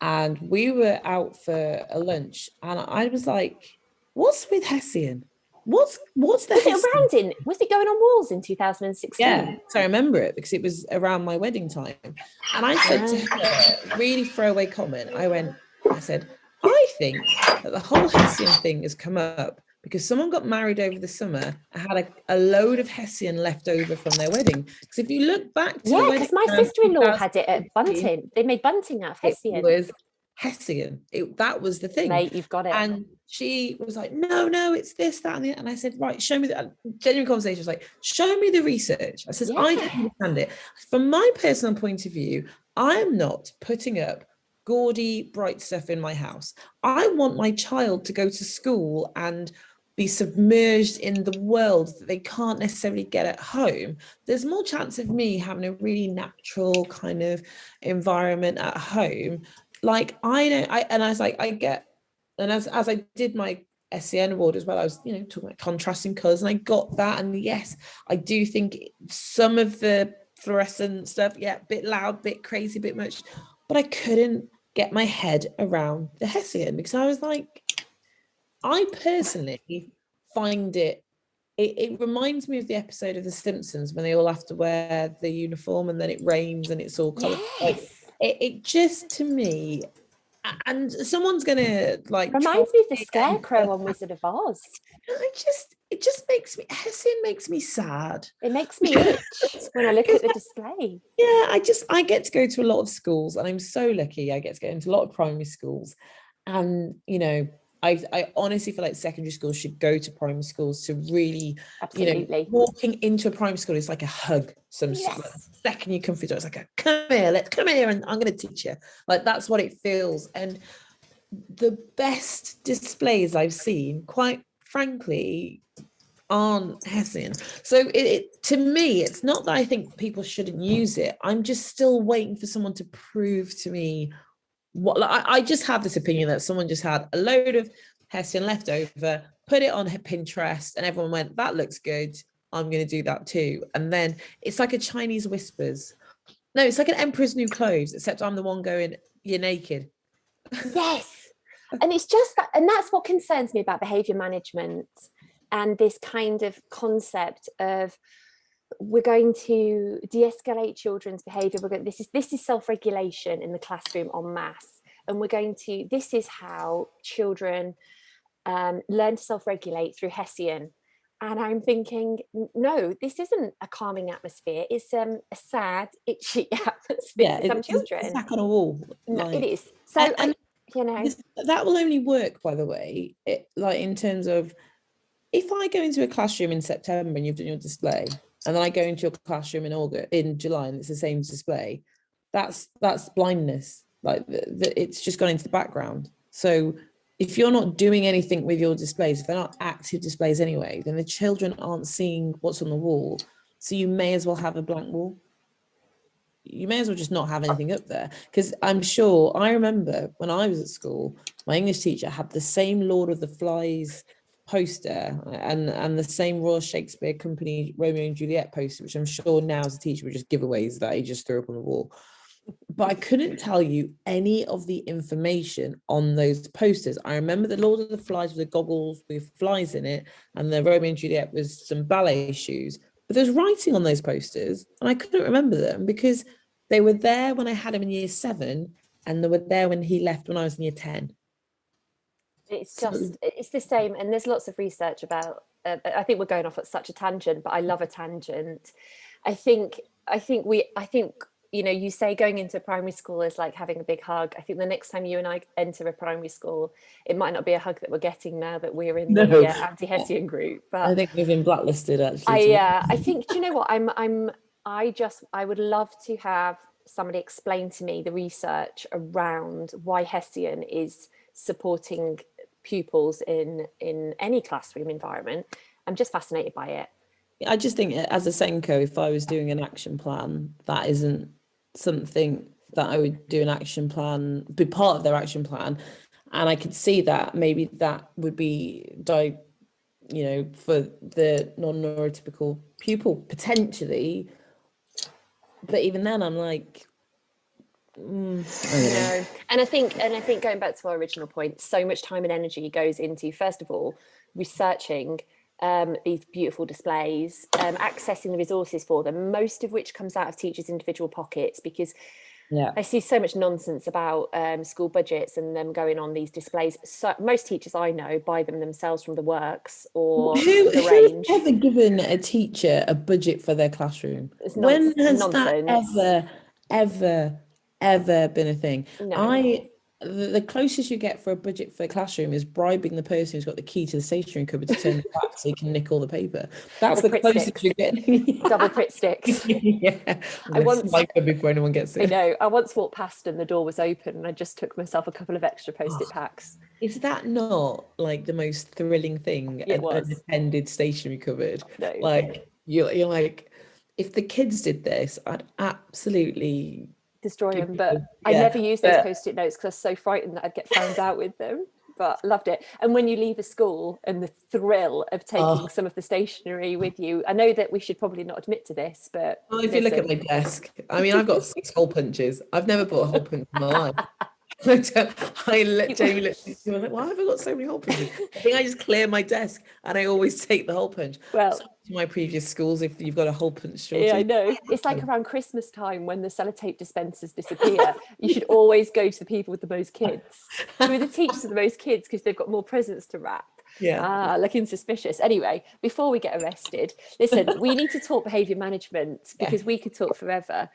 and we were out for a lunch and i was like what's with hessian What's what's the was it around in was it going on walls in 2016? Yeah, so I remember it because it was around my wedding time. And I said to her, really throwaway comment, I went, I said, I think that the whole Hessian thing has come up because someone got married over the summer and had a, a load of Hessian left over from their wedding. Because if you look back to yeah, because my sister-in-law had it at bunting. They made bunting out of Hessian. It was Hessian. It, that was the thing. Mate, you've got it. And she was like, no, no, it's this, that, and the And I said, right, show me the genuine conversation. was like, show me the research. I says, yeah. I don't understand it. From my personal point of view, I am not putting up gaudy, bright stuff in my house. I want my child to go to school and be submerged in the world that they can't necessarily get at home, there's more chance of me having a really natural kind of environment at home like I know I and I was like I get and as as I did my SEN award as well, I was, you know, talking about contrasting colours and I got that. And yes, I do think some of the fluorescent stuff, yeah, bit loud, bit crazy, bit much, but I couldn't get my head around the Hessian because I was like, I personally find it, it, it reminds me of the episode of The Simpsons when they all have to wear the uniform and then it rains and it's all colour. Yes. Like, it, it just to me and someone's gonna like reminds me of the scarecrow on Wizard of Oz. I just it just makes me Hessian makes me sad. It makes me itch when I look at the display. Yeah, I just I get to go to a lot of schools and I'm so lucky I get to get into a lot of primary schools. And you know, I, I honestly feel like secondary schools should go to primary schools to really, Absolutely. you know, walking into a primary school is like a hug. Some yes. second you come through, it's like a come here, let's come here, and I'm going to teach you. Like that's what it feels. And the best displays I've seen, quite frankly, aren't Hessian. So it, it, to me, it's not that I think people shouldn't use it. I'm just still waiting for someone to prove to me what like, I, I just have this opinion that someone just had a load of Hessian left over, put it on Pinterest, and everyone went, "That looks good. I'm going to do that too." And then it's like a Chinese whispers. No, it's like an Emperor's New Clothes, except I'm the one going, "You're naked." Yes, and it's just that, and that's what concerns me about behavior management and this kind of concept of we're going to de-escalate children's behavior we're going this is this is self-regulation in the classroom en masse and we're going to this is how children um, learn to self-regulate through hessian and I'm thinking, no, this isn't a calming atmosphere. It's um, a sad, itchy atmosphere yeah, for some children. It's on a wall. No, like, it is. So, and, and I, you know, that will only work, by the way, it, like in terms of if I go into a classroom in September and you've done your display, and then I go into your classroom in August, in July, and it's the same display, that's that's blindness. Like the, the, it's just gone into the background. So if you're not doing anything with your displays, if they're not active displays anyway, then the children aren't seeing what's on the wall. So you may as well have a blank wall. You may as well just not have anything up there. Because I'm sure I remember when I was at school, my English teacher had the same Lord of the Flies poster and and the same Royal Shakespeare Company Romeo and Juliet poster, which I'm sure now as a teacher were just giveaways that he just threw up on the wall but I couldn't tell you any of the information on those posters. I remember the Lord of the Flies with the goggles with flies in it, and the Romeo and Juliet with some ballet shoes. But there's writing on those posters, and I couldn't remember them because they were there when I had him in year seven, and they were there when he left when I was in year 10. It's just, it's the same. And there's lots of research about, uh, I think we're going off at such a tangent, but I love a tangent. I think, I think we, I think you know, you say going into primary school is like having a big hug. I think the next time you and I enter a primary school, it might not be a hug that we're getting now that we're in no. the uh, anti-Hessian group. But I think we've been blacklisted actually. I uh, I think do you know what I'm I'm I just I would love to have somebody explain to me the research around why Hessian is supporting pupils in in any classroom environment. I'm just fascinated by it. I just think uh, as a SENCO, if I was doing an action plan, that isn't something that I would do an action plan, be part of their action plan. And I could see that maybe that would be die, you know, for the non-neurotypical pupil potentially. But even then I'm like, Mm, no. And I think, and I think going back to our original point, so much time and energy goes into first of all researching um, these beautiful displays, um, accessing the resources for them, most of which comes out of teachers' individual pockets because yeah. I see so much nonsense about um, school budgets and them going on these displays. So most teachers I know buy them themselves from the works or who, the range. Who's ever given a teacher a budget for their classroom? when has nonsense. that ever, ever, ever been a thing? No. I the, closest you get for a budget for a classroom is bribing the person who's got the key to the stationery cupboard to turn it back so you can nick all the paper. That's Double the closest sticks. you get. Double Pritt sticks. yeah. I once before anyone gets it. I know. I once walked past and the door was open and I just took myself a couple of extra ah. post-it oh, packs. Is that not like the most thrilling thing? It an was. unattended stationery cupboard. No, like you're, you're like, if the kids did this, I'd absolutely destroy them. But yeah, I never use those post-it notes because I was so frightened that I'd get found out with them. But loved it. And when you leave a school and the thrill of taking oh. some of the stationery with you, I know that we should probably not admit to this, but well, if listen. you look at my desk, I mean, I've got six hole punches. I've never bought a hole punch in my life. I let Jamie look at me like, why have I got so many hole punches? I think I just clear my desk and I always take the hole punch. Well, so my previous schools, if you've got a hole punch shortage. Yeah, I know. It's like around Christmas time when the sellotape dispensers disappear. you should always go to the people with the most kids. Who are the teachers with the most kids because they've got more presents to wrap. Yeah. Ah, looking suspicious. Anyway, before we get arrested, listen, we need to talk behaviour management because yeah. we could talk forever.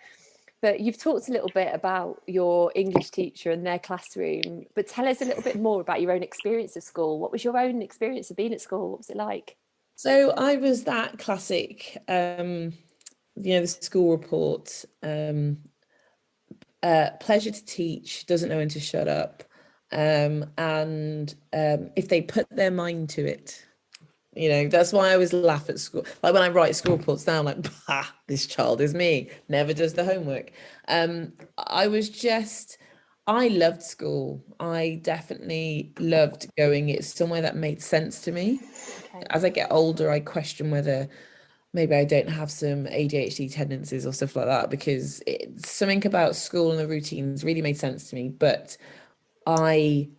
But you've talked a little bit about your English teacher and their classroom, but tell us a little bit more about your own experience of school. What was your own experience of being at school? What was it like? So I was that classic, um, you know, the school report, um, uh, pleasure to teach, doesn't know when to shut up. Um, and um, if they put their mind to it, you know, that's why I always laugh at school. Like when I write school reports down, like, bah, this child is me, never does the homework. Um, I was just, I loved school. I definitely loved going. It's somewhere that made sense to me. Okay. As I get older, I question whether maybe I don't have some ADHD tendencies or stuff like that because it's something about school and the routines really made sense to me. But I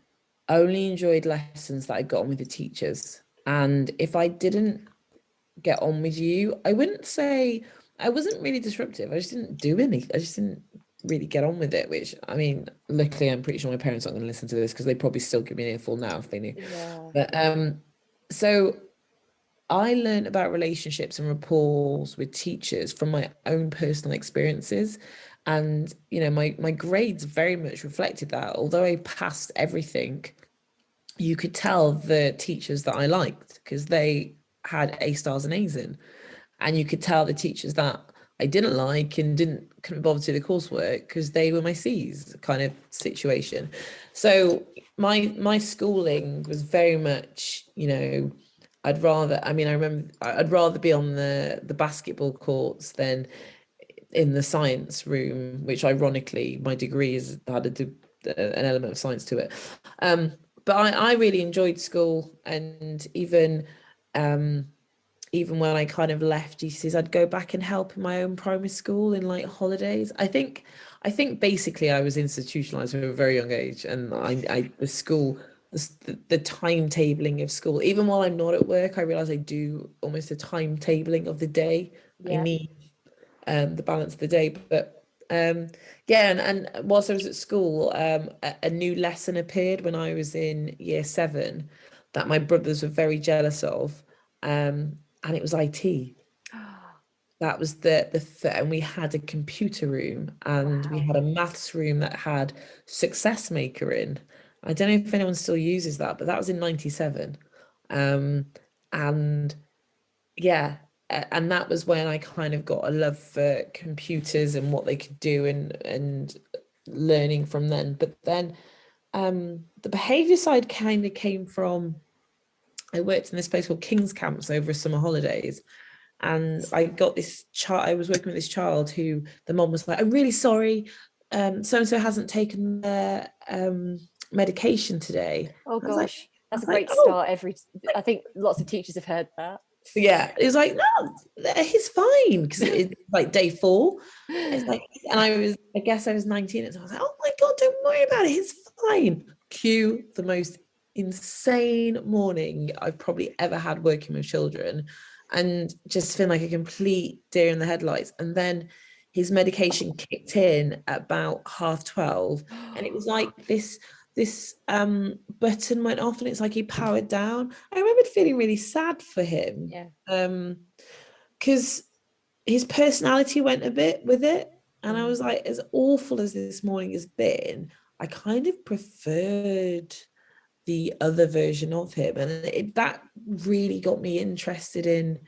only enjoyed lessons that I got on with the teachers. And if I didn't get on with you, I wouldn't say I wasn't really disruptive. I just didn't do any. I just didn't really get on with it. Which I mean, luckily, I'm pretty sure my parents aren't going to listen to this because they probably still give me an earful now if they knew. Yeah. But um, so I learned about relationships and rapport with teachers from my own personal experiences. And, you know, my, my grades very much reflected that. Although I passed everything, you could tell the teachers that I liked because they had A stars and A's in. And you could tell the teachers that I didn't like and didn't couldn't bother to do the coursework because they were my C's kind of situation. So my my schooling was very much, you know, I'd rather I mean I remember I'd rather be on the the basketball courts than in the science room, which ironically my degree has had a, an element of science to it. Um, but I, I really enjoyed school and even um, even when I kind of left GCSEs, I'd go back and help in my own primary school in like holidays. I think I think basically I was institutionalized from a very young age, and I, I the school the, the timetabling of school. Even while I'm not at work, I realize I do almost a timetabling of the day. Yeah. I need um, the balance of the day, but um, yeah, and, and whilst I was at school, um, a, a new lesson appeared when I was in year seven that my brothers were very jealous of. Um, and it was IT. that was the the and we had a computer room and wow. we had a maths room that had success maker in i don't know if anyone still uses that but that was in 97 um and yeah and that was when i kind of got a love for computers and what they could do and and learning from then but then um the behavior side kind of came from I worked in this place called King's Camps over summer holidays. And I got this child, I was working with this child who the mom was like, I'm really sorry. Um, so and so hasn't taken their um, medication today. Oh gosh, like, that's a great like, oh. start. Oh. Every I think lots of teachers have heard that. Yeah, it was like, no, he's fine because it's like day four. It's like, and I was, I guess I was 19, and so I was like, oh my god, don't worry about it, he's fine. Cue the most insane morning I've probably ever had working with children and just feeling like a complete deer in the headlights. And then his medication kicked in at about half 12 and it was like this this um button went off and it's like he powered down i remember feeling really sad for him yeah um because his personality went a bit with it and i mm. was like as awful as this morning has been i kind of preferred the other version of him. And it, that really got me interested in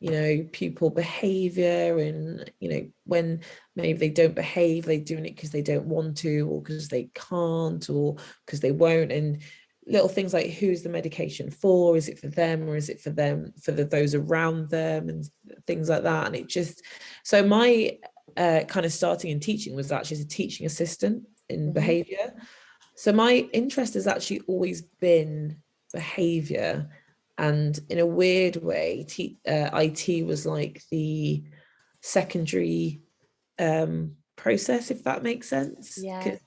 you know pupil behavior and you know when maybe they don't behave they're doing it because they don't want to or because they can't or because they won't. And little things like who's the medication for? Is it for them or is it for them for the, those around them and things like that? And it just so my uh, kind of starting in teaching was actually as a teaching assistant in mm-hmm. behavior so my interest has actually always been behavior. And in a weird way, T, uh, IT was like the secondary um, process, if that makes sense. Yeah. At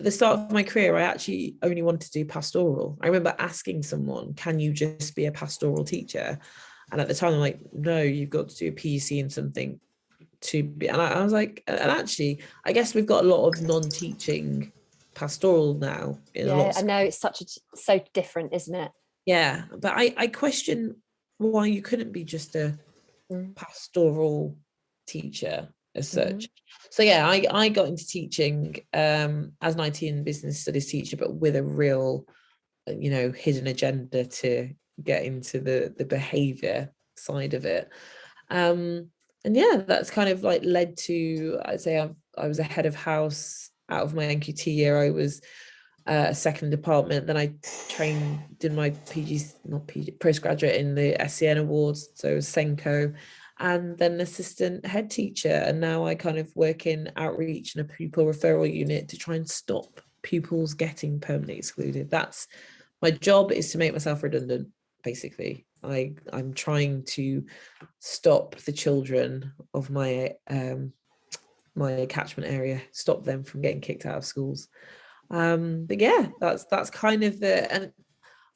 the start of my career, I actually only wanted to do pastoral. I remember asking someone, "Can you just be a pastoral teacher?" And at the time, I'm like, "No, you've got to do a PEC and something to be." And I, I was like, and actually, I guess we've got a lot of non-teaching pastoral now. yeah, I know it's such a so different, isn't it? Yeah, but I I question why you couldn't be just a mm. pastoral teacher as mm-hmm. such. Mm-hmm. So yeah, I I got into teaching um as an IT and business studies teacher, but with a real uh, you know hidden agenda to get into the the behavior side of it. Um and yeah, that's kind of like led to I'd say i I was a head of house out of my NQT year, I was uh, a second department. Then I trained, did my PG, not PG, postgraduate in the SEN Awards, so SENCO, and then assistant head teacher. And now I kind of work in outreach and a pupil referral unit to try and stop pupils getting permanently excluded. That's my job is to make myself redundant, basically. I I'm trying to stop the children of my um, my catchment area, stop them from getting kicked out of schools. Um, but yeah, that's that's kind of the and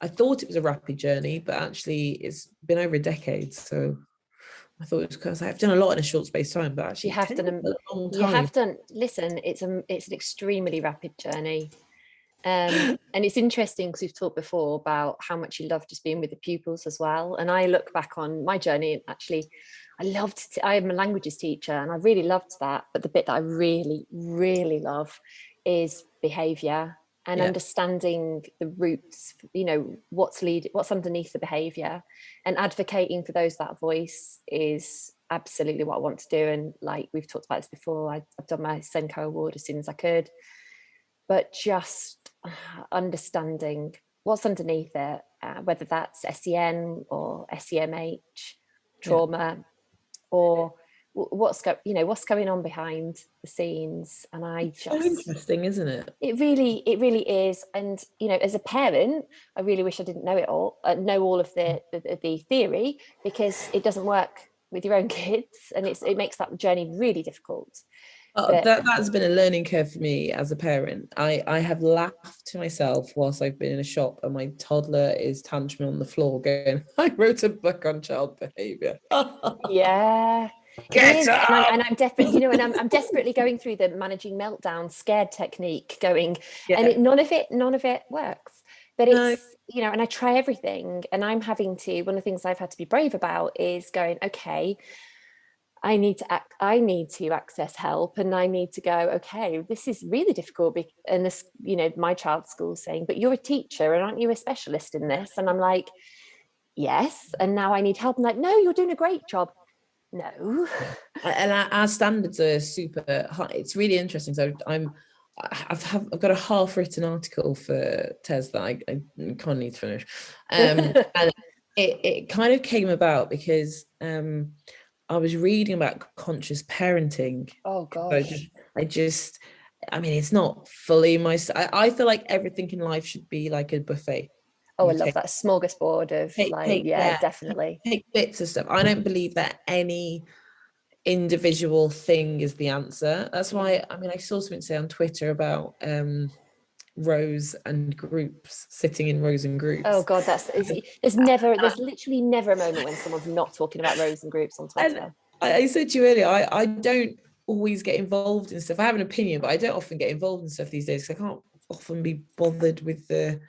I thought it was a rapid journey, but actually it's been over a decade. So I thought it was because I've done a lot in a short space of time, but actually you have done a, long time. You have done. Listen, it's a it's an extremely rapid journey. Um, and it's interesting because we've talked before about how much you love just being with the pupils as well. And I look back on my journey, and actually, I loved, to, I am a languages teacher and I really loved that. But the bit that I really, really love is behavior and yeah. understanding the roots, you know, what's lead, what's underneath the behavior and advocating for those that voice is absolutely what I want to do. And like we've talked about this before, I, I've done my SENCO award as soon as I could, but just understanding what's underneath it, uh, whether that's SEN or SEMH, trauma. Or what's go you know what's going on behind the scenes and i just so interesting isn't it? It really it really is and you know as a parent i really wish i didn't know it all uh, know all of the, the, the theory because it doesn't work with your own kids and it's it makes that journey really difficult Oh, that, that's been a learning curve for me as a parent. I, I have laughed to myself whilst I've been in a shop and my toddler is tantruming on the floor going, I wrote a book on child behaviour. yeah. Get up! And, I, am desperate, you know, and I'm, I'm desperately going through the managing meltdown scared technique going, yeah. and it, none of it, none of it works. But it's, no. you know, and I try everything and I'm having to, one of the things I've had to be brave about is going, okay, I need to act, I need to access help and I need to go, okay, this is really difficult. And this, you know, my child's school saying, but you're a teacher and aren't you a specialist in this? And I'm like, yes. And now I need help. I'm like, no, you're doing a great job. No. and our, our standards are super high. It's really interesting. So I'm, I've have, I've got a half written article for Tes that I, I kind of need to finish. Um, and it, it kind of came about because um, I was reading about conscious parenting. Oh gosh. I just, I just, I mean, it's not fully my. I, I feel like everything in life should be like a buffet. Oh, I love take, that smorgasbord of take, like, take, yeah, yeah, definitely. Take bits of stuff. I don't believe that any individual thing is the answer. That's why, I mean, I saw something say on Twitter about um rows and groups sitting in rows and groups. Oh god that's there's never there's literally never a moment when someone's not talking about rows and groups on twitter. I, I, said to you earlier I, I don't always get involved in stuff. I have an opinion but i don't often get involved in stuff these days because i can't often be bothered with the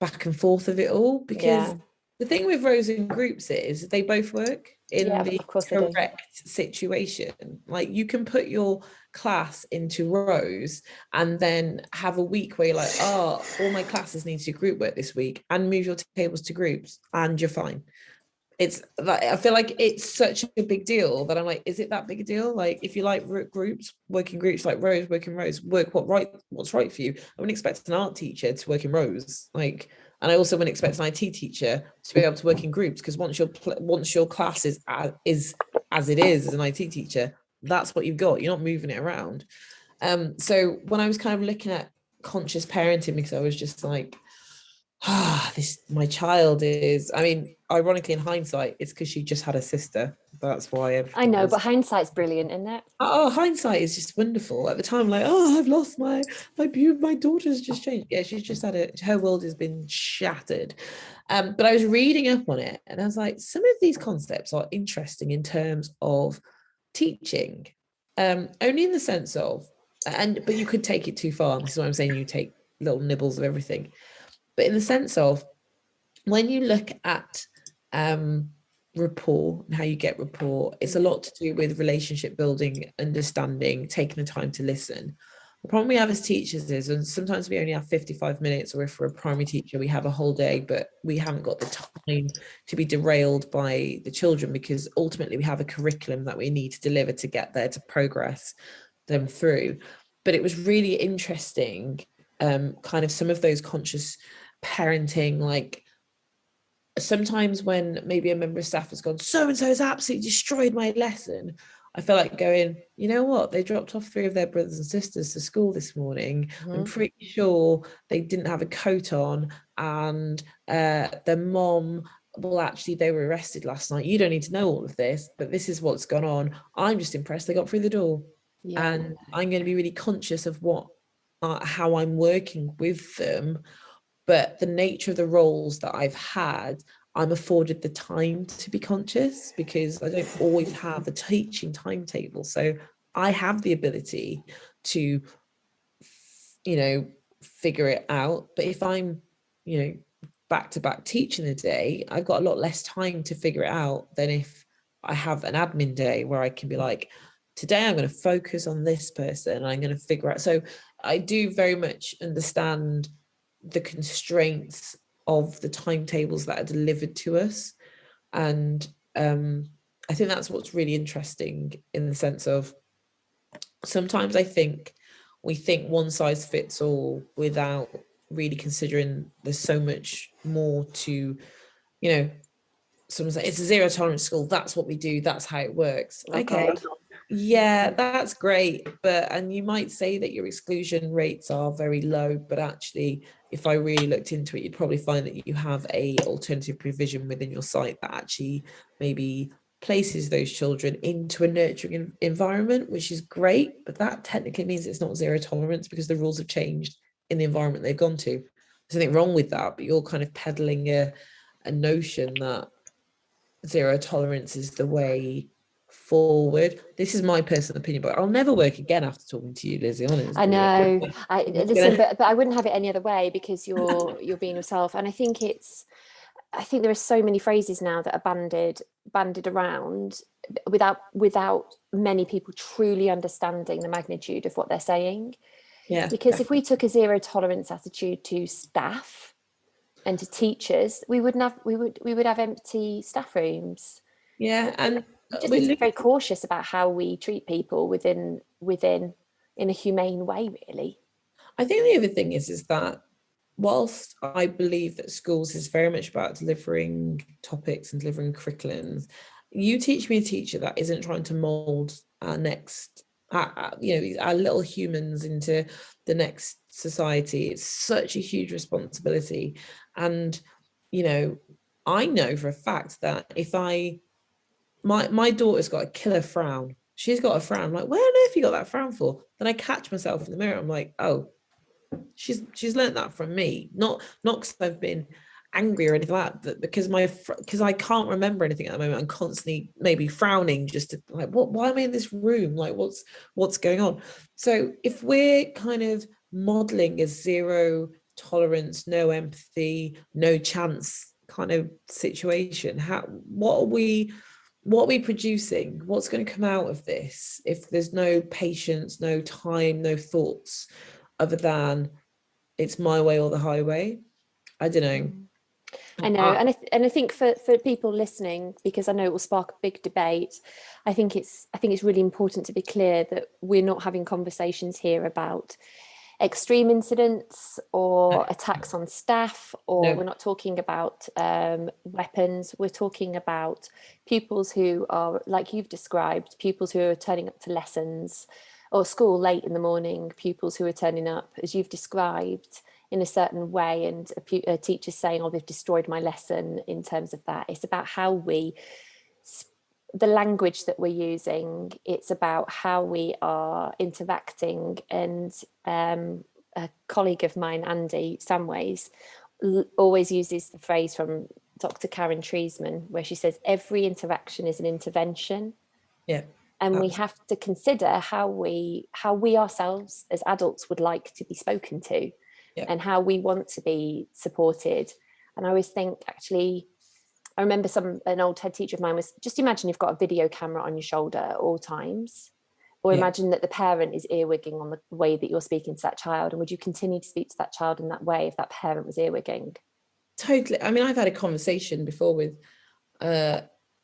back and forth of it all because yeah. The thing with rows and groups is they both work in yeah, the correct situation. Like you can put your class into rows and then have a week where you're like, oh, all my classes need to do group work this week and move your tables to groups and you're fine. It's like I feel like it's such a big deal that I'm like, is it that big a deal? Like if you like groups, working groups like rows, working rows, work what right, what's right for you. I wouldn't expect an art teacher to work in rows. Like and I also wouldn't expect an IT teacher to be able to work in groups because once your once your class is as, is as it is as an IT teacher, that's what you've got. You're not moving it around. Um, so when I was kind of looking at conscious parenting, because I was just like, ah, this my child is. I mean, ironically, in hindsight, it's because she just had a sister. That's why I know, was... but hindsight's brilliant, isn't it? Oh, hindsight is just wonderful. At the time, like, oh, I've lost my my my daughter's just changed. Yeah, she's just had it. Her world has been shattered. Um, but I was reading up on it, and I was like, some of these concepts are interesting in terms of teaching, um, only in the sense of, and but you could take it too far. This is what I'm saying. You take little nibbles of everything, but in the sense of when you look at um, rapport and how you get rapport. It's a lot to do with relationship building, understanding, taking the time to listen. The problem we have as teachers is, and sometimes we only have 55 minutes, or if we're a primary teacher, we have a whole day, but we haven't got the time to be derailed by the children because ultimately we have a curriculum that we need to deliver to get there to progress them through. But it was really interesting, um, kind of some of those conscious parenting, like sometimes when maybe a member of staff has gone, so and so has absolutely destroyed my lesson, I feel like going, you know what? They dropped off three of their brothers and sisters to school this morning. Mm-hmm. I'm pretty sure they didn't have a coat on, and uh, their mom. Well, actually, they were arrested last night. You don't need to know all of this, but this is what's gone on. I'm just impressed they got through the door, yeah. and I'm going to be really conscious of what, uh, how I'm working with them but the nature of the roles that I've had, I'm afforded the time to be conscious because I don't always have a teaching timetable. So I have the ability to, you know, figure it out. But if I'm, you know, back to back teaching a day, I've got a lot less time to figure it out than if I have an admin day where I can be like, today I'm going to focus on this person. I'm going to figure out. So I do very much understand the constraints of the timetables that are delivered to us. And um, I think that's what's really interesting in the sense of sometimes I think we think one size fits all without really considering there's so much more to, you know, someone's like, it's a zero tolerance school. That's what we do. That's how it works. Oh, okay. Yeah, that's great. But, and you might say that your exclusion rates are very low, but actually, if I really looked into it, you'd probably find that you have a alternative provision within your site that actually maybe places those children into a nurturing environment, which is great. But that technically means it's not zero tolerance because the rules have changed in the environment they've gone to. There's nothing wrong with that, but you're kind of peddling a, a notion that zero tolerance is the way forward. This is my personal opinion, but I'll never work again after talking to you, Lizzie. Honestly. I know. I listen, but, but I wouldn't have it any other way because you're you're being yourself, and I think it's. I think there are so many phrases now that are banded banded around without without many people truly understanding the magnitude of what they're saying. Yeah. Because if we took a zero tolerance attitude to staff and to teachers, we wouldn't have we would we would have empty staff rooms. Yeah, and we just need to be very cautious about how we treat people within within in a humane way, really. I think the other thing is is that whilst I believe that schools is very much about delivering topics and delivering curriculums, you teach me a teacher that isn't trying to mold our next our, you know our little humans into the next society it's such a huge responsibility and you know i know for a fact that if i my my daughter's got a killer frown she's got a frown I'm like where on earth you got that frown for then i catch myself in the mirror i'm like oh she's she's learned that from me not not because i've been angry or anything like that but because my because I can't remember anything at the moment. I'm constantly maybe frowning just to like what why am I in this room? Like what's what's going on? So if we're kind of modeling a zero tolerance, no empathy, no chance kind of situation, how what are we what are we producing? What's going to come out of this if there's no patience, no time, no thoughts other than it's my way or the highway? I don't know. I know, and I th- and I think for for people listening, because I know it will spark a big debate. I think it's I think it's really important to be clear that we're not having conversations here about extreme incidents or attacks on staff, or no. we're not talking about um, weapons. We're talking about pupils who are, like you've described, pupils who are turning up to lessons or school late in the morning, pupils who are turning up, as you've described in a certain way and a, a teacher saying oh they've destroyed my lesson in terms of that it's about how we the language that we're using it's about how we are interacting and um, a colleague of mine andy samways always uses the phrase from dr karen Treisman, where she says every interaction is an intervention yeah and we have to consider how we how we ourselves as adults would like to be spoken to yeah. and how we want to be supported. And I always think actually, I remember some an old head teacher of mine was just imagine you've got a video camera on your shoulder at all times. Or yeah. imagine that the parent is earwigging on the way that you're speaking to that child. And would you continue to speak to that child in that way if that parent was earwigging? Totally. I mean, I've had a conversation before with uh,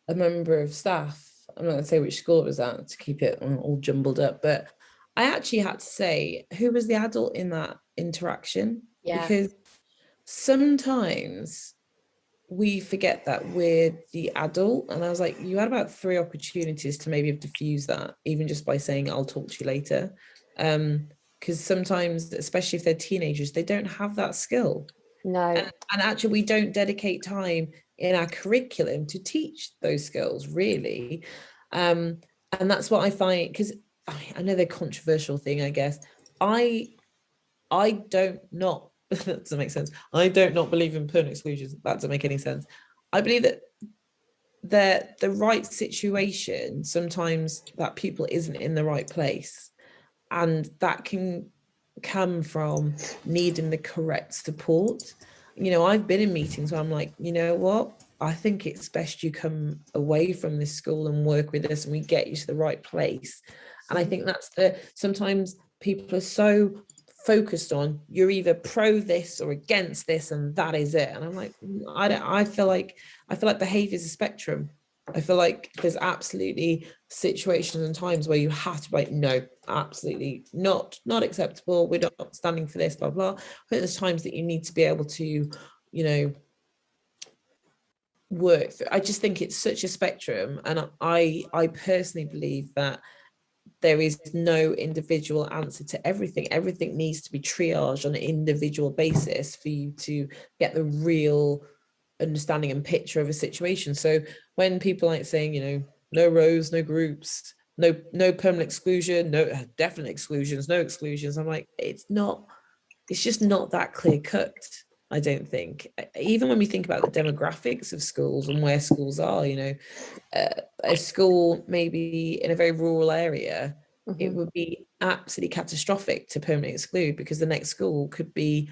a member of staff. I'm not going to say which school it was at to keep it all jumbled up, but I actually had to say who was the adult in that interaction yeah. because sometimes we forget that we're the adult. And i was like you had about three opportunities to maybe have diffused that even just by saying i'll talk to you later. Um because sometimes especially if they're teenagers they don't have that skill. No. And, and actually we don't dedicate time in our curriculum to teach those skills really. Um and that's what i find because I know they're controversial thing, I guess. I I don't not that doesn't make sense. I don't not believe in permanent exclusions. That doesn't make any sense. I believe that the the right situation sometimes that people isn't in the right place and that can come from needing the correct support. You know, I've been in meetings where I'm like, you know what? I think it's best you come away from this school and work with us and we get you to the right place. And I think that's the sometimes people are so focused on you're either pro this or against this and that is it. And i'm like mm, i don't i feel like i feel like behavior is a spectrum. I feel like there's absolutely situations and times where you have to be like no absolutely not not acceptable. We're not standing for this blah blah. But there's times that you need to be able to you know work through. i just think it's such a spectrum and i i personally believe that there is no individual answer to everything. Everything needs to be triaged on an individual basis for you to get the real understanding and picture of a situation. So when people like saying, you know, no rows, no groups, no no permanent exclusion, no uh, definite exclusions, no exclusions, I'm like, it's not, it's just not that clear cut. I don't think. Even when we think about the demographics of schools and where schools are, you know, uh, a school maybe in a very rural area, mm-hmm. it would be absolutely catastrophic to permanently exclude because the next school could be,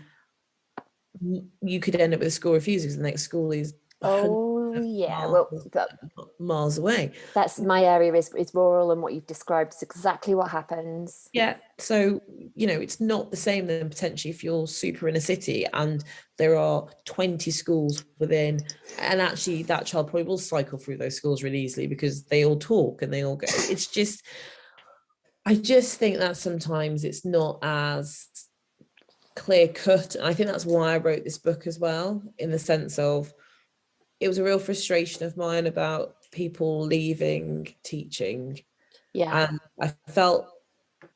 you could end up with a school refusal because the next school is Oh yeah, well, that, miles away. That's my area is is rural, and what you've described is exactly what happens. Yeah, so you know it's not the same then potentially if you're super in a city and there are 20 schools within, and actually that child probably will cycle through those schools really easily because they all talk and they all go. It's just, I just think that sometimes it's not as clear cut, and I think that's why I wrote this book as well, in the sense of it was a real frustration of mine about people leaving teaching. Yeah. And I felt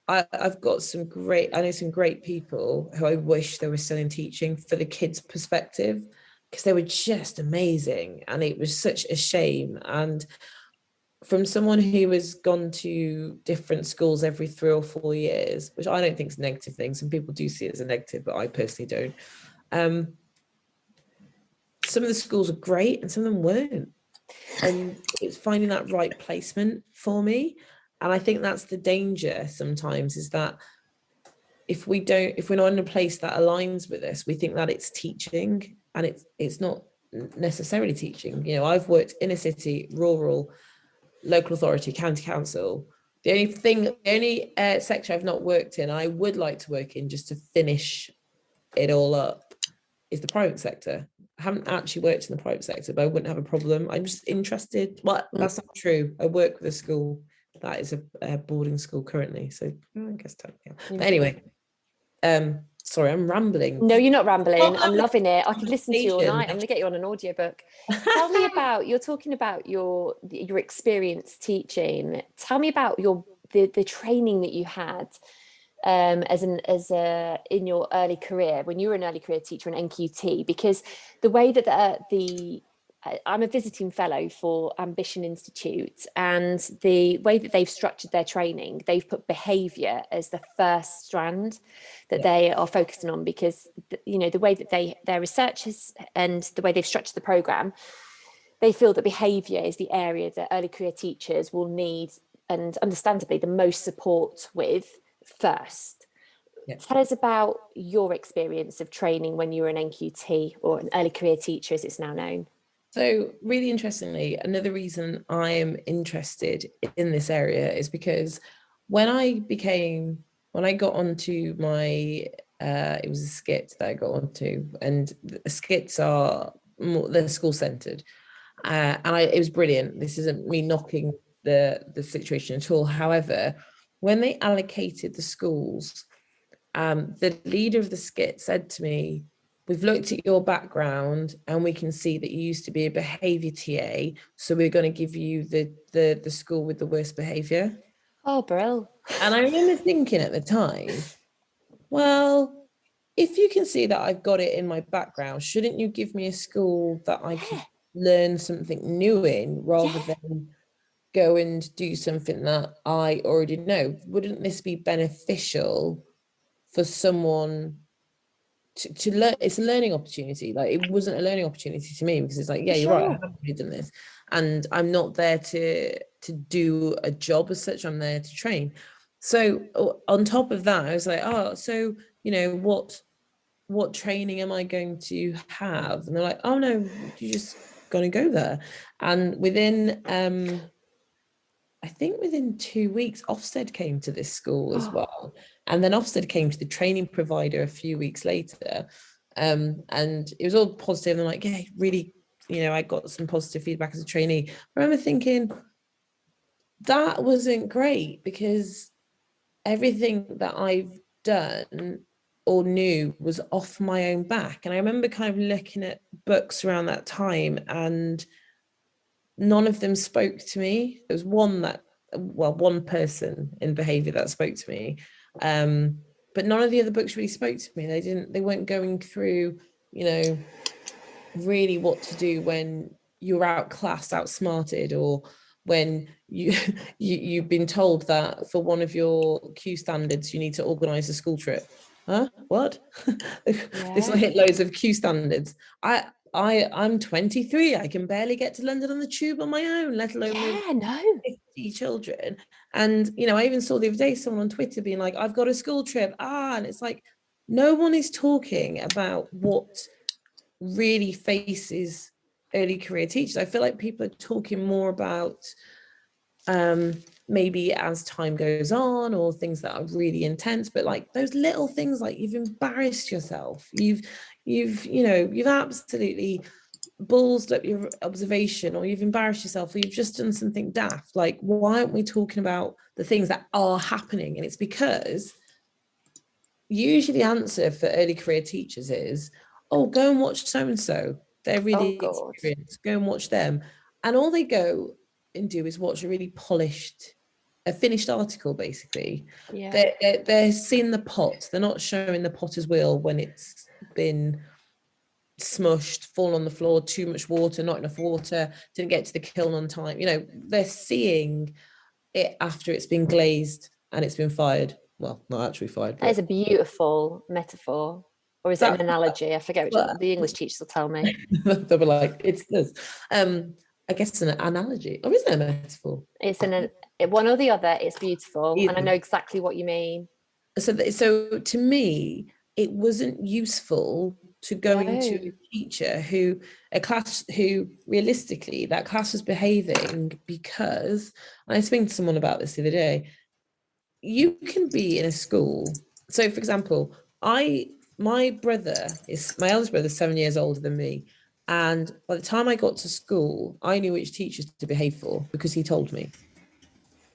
I, have got some great, I know some great people who I wish they were still in teaching for the kids' perspective because they were just amazing. And it was such a shame. And from someone who has gone to different schools every three or four years, which I don't think is a negative thing. Some people do see it as a negative, but I personally don't. Um, some of the schools are great and some of them weren't. And it's finding that right placement for me. And I think that's the danger sometimes is that if we don't, if we're not in a place that aligns with us, we think that it's teaching and it's it's not necessarily teaching. You know, I've worked in a city, rural, local authority, county council. The only thing, the only uh, sector I've not worked in, I would like to work in just to finish it all up, is the private sector. I haven't actually worked in the private sector, but I wouldn't have a problem. I'm just interested. Well, mm. that's not true. I work with a school that is a, a boarding school currently. So I guess yeah. But anyway, um, sorry, I'm rambling. No, you're not rambling. Oh, I'm loving it. I could listen to you all night. I'm gonna get you on an audiobook. Tell me about you're talking about your your experience teaching. Tell me about your the, the training that you had um, as an as a in your early career when you were an early career teacher in NQT because the way that the, the I'm a visiting fellow for Ambition Institute, and the way that they've structured their training, they've put behaviour as the first strand that yeah. they are focusing on because you know the way that they their researchers and the way they've structured the program, they feel that behaviour is the area that early career teachers will need and understandably the most support with first. Yeah. Tell us about your experience of training when you were an NQT or an early career teacher, as it's now known. So, really interestingly, another reason I am interested in this area is because when I became, when I got onto my, uh, it was a SCITT that I got onto, and SCITTs are more, they're school centered, uh, and I, it was brilliant. This isn't me knocking the the situation at all. However, when they allocated the schools, um, the leader of the SCITT said to me, We've looked at your background and we can see that you used to be a behavior TA. So we're going to give you the, the, the school with the worst behavior. Oh, Brill. And I remember thinking at the time, well, if you can see that I've got it in my background, shouldn't you give me a school that I could learn something new in rather yeah. than go and do something that I already know. Wouldn't this be beneficial for someone to, to learn? It's a learning opportunity. Like it wasn't a learning opportunity to me because it's like, yeah, you're right, I haven't done this. And I'm not there to to do a job as such, I'm there to train. so on top of that, I was like, oh, so you know what what training am I going to have? And they're like, oh no, you just gonna go there. And within um I think within two weeks, Ofsted came to this school as oh. well. And then Ofsted came to the training provider a few weeks later. Um, and it was all positive. And I'm like, yeah, really, you know, I got some positive feedback as a trainee. I remember thinking that wasn't great because everything that I've done or knew was off my own back. And I remember kind of looking at books around that time and none of them spoke to me. There was one that, well, one person in behavior that spoke to me. Um, but none of the other books really spoke to me. They didn't, they weren't going through, you know, really what to do when you're outclassed, outsmarted, or when you, you you've been told that for one of your Q standards you need to organize a school trip huh what yeah. this will hit loads of q standards i i i'm 23 i can barely get to london on the tube on my own let alone yeah no. 50 children. And you know i even saw the other day someone on twitter being like i've got a school trip. Ah and it's like no one is talking about what really faces early career teachers. I feel like people are talking more about um maybe as time goes on or things that are really intense but like those little things like you've embarrassed yourself. You've you've you know you've absolutely ballsed up your observation or you've embarrassed yourself or you've just done something daft. Like why aren't we talking about the things that are happening? And it's because usually the answer for early career teachers is oh go and watch so and so they're oh, really oh, experienced. Go and watch them. And all they go and do is watch a really polished a finished article basically. Yeah. they're, they're, they're seeing the pot. They're not showing the potter's wheel when it's been smushed fall on the floor too much water not enough water didn't get to the kiln on time you know they're seeing it after it's been glazed and it's been fired well not actually fired that is a beautiful metaphor or is that, it an analogy i forget which well, the english teachers will tell me they'll be like it's this um I guess it's an analogy, or is it a metaphor? It's an one or the other. It's beautiful, Either. and I know exactly what you mean. So, so to me, it wasn't useful to going no. to a teacher who a class who realistically that class was behaving because I was speaking to someone about this the other day. You can be in a school. So, for example, I my brother is my eldest brother, is seven years older than me and by the time I got to school, I knew which teachers to behave for because he told me.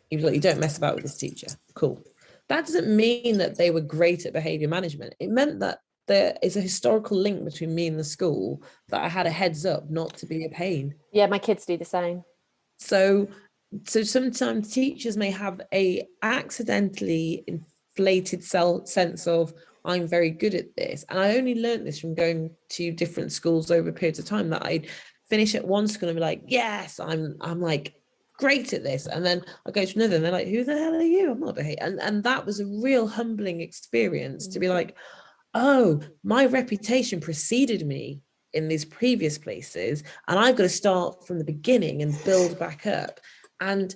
He was like, You don't mess about with this teacher. Cool. That doesn't mean that they were great at behavior management. It meant that there is a historical link between me and the school that I had a heads up not to be a pain. Yeah, my kids do the same. So so sometimes teachers may have a accidentally inflated self sense of I'm very good at this. And I only learned this from going to different schools over periods of time that I'd finish at one school and be like, yes, I'm I'm like great at this. And then I go to another and they're like, who the hell are you? I'm not a hate. And and that was a real humbling experience to be mm. like, oh, my reputation preceded me in these previous places. And I've got to start from the beginning and build back up. And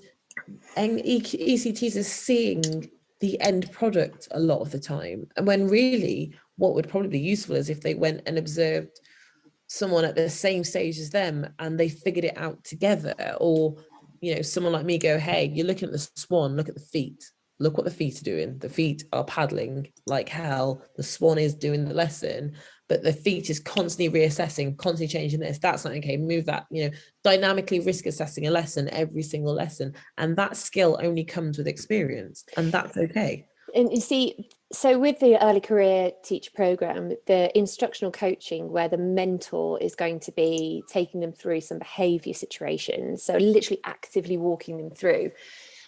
and ECTs are seeing the end product a lot of the time. And when really what would probably be useful is if they went and observed someone at the same stage as them and they figured it out together or you know someone like me go hey you're looking at the swan look at the feet. Look what the feet are doing. The feet are paddling like hell. The swan is doing the lesson but the feet is constantly reassessing constantly changing this that's not okay. Move that you know dynamically risk assessing a lesson every single lesson. And that skill only comes with experience and that's okay. And you see so with the early career teacher program the instructional coaching where the mentor is going to be taking them through some behavior situations so literally actively walking them through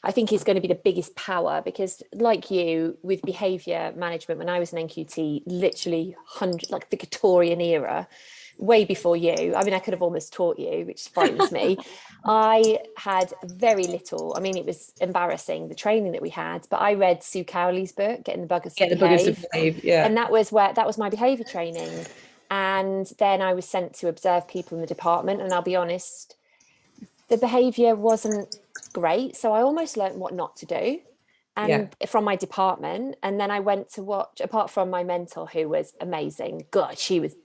I think is going to be the biggest power because, like you, with behaviour management, when I was an NQT, literally hundred like the Victorian era, way before you. I mean, I could have almost taught you, which frightens me. I had very little. I mean, it was embarrassing the training that we had, but I read Sue Cowley's book, Getting the Buggers to, behave, to behave. Yeah, and that was where that was my behaviour training. And then I was sent to observe people in the department, and I'll be honest, the behaviour wasn't great. So I almost learned what not to do. and Yeah. from my department. And then I went to watch, apart from my mentor, who was amazing. God, she was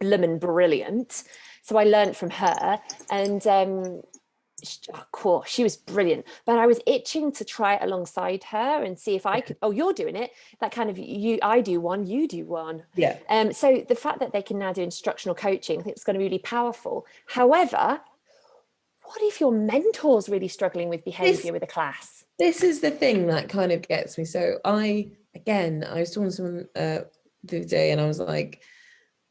bloomin' brilliant. So I learned from her, and um, sh- oh, cool, she was brilliant. But I was itching to try it alongside her and see if I could. Oh, you're doing it. That kind of you. I do one, you do one. Yeah. Um, so the fact that they can now do instructional coaching, I think it's going to be really powerful. However, what if your mentor's really struggling with behaviour with a class? this is the thing that kind of gets me. So I again, I was talking to someone uh, the other day, and I was like,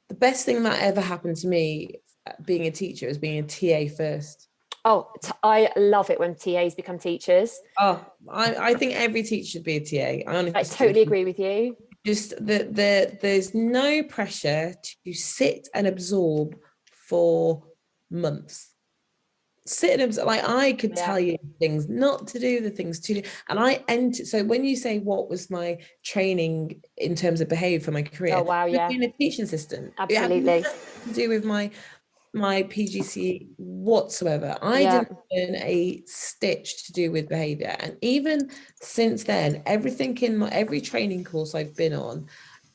the best thing that ever happened to me uh, being a teacher is being a TA first. Oh, t- I love it when TAs become teachers. Oh, I, I think every teacher should be a TA. I honestly I totally agree with you. Just that the there's no pressure to sit and absorb for months. Sit and absorb. Like I could Yeah. tell you things not to do, the things to do, and I entered. So when you say what was my training in terms of behaviour for my career, Oh, wow, yeah. being a teaching assistant. Absolutely. to do with my my PGC whatsoever. I Yeah. didn't learn a stitch to do with behavior. And even since then, everything in my every training course I've been on,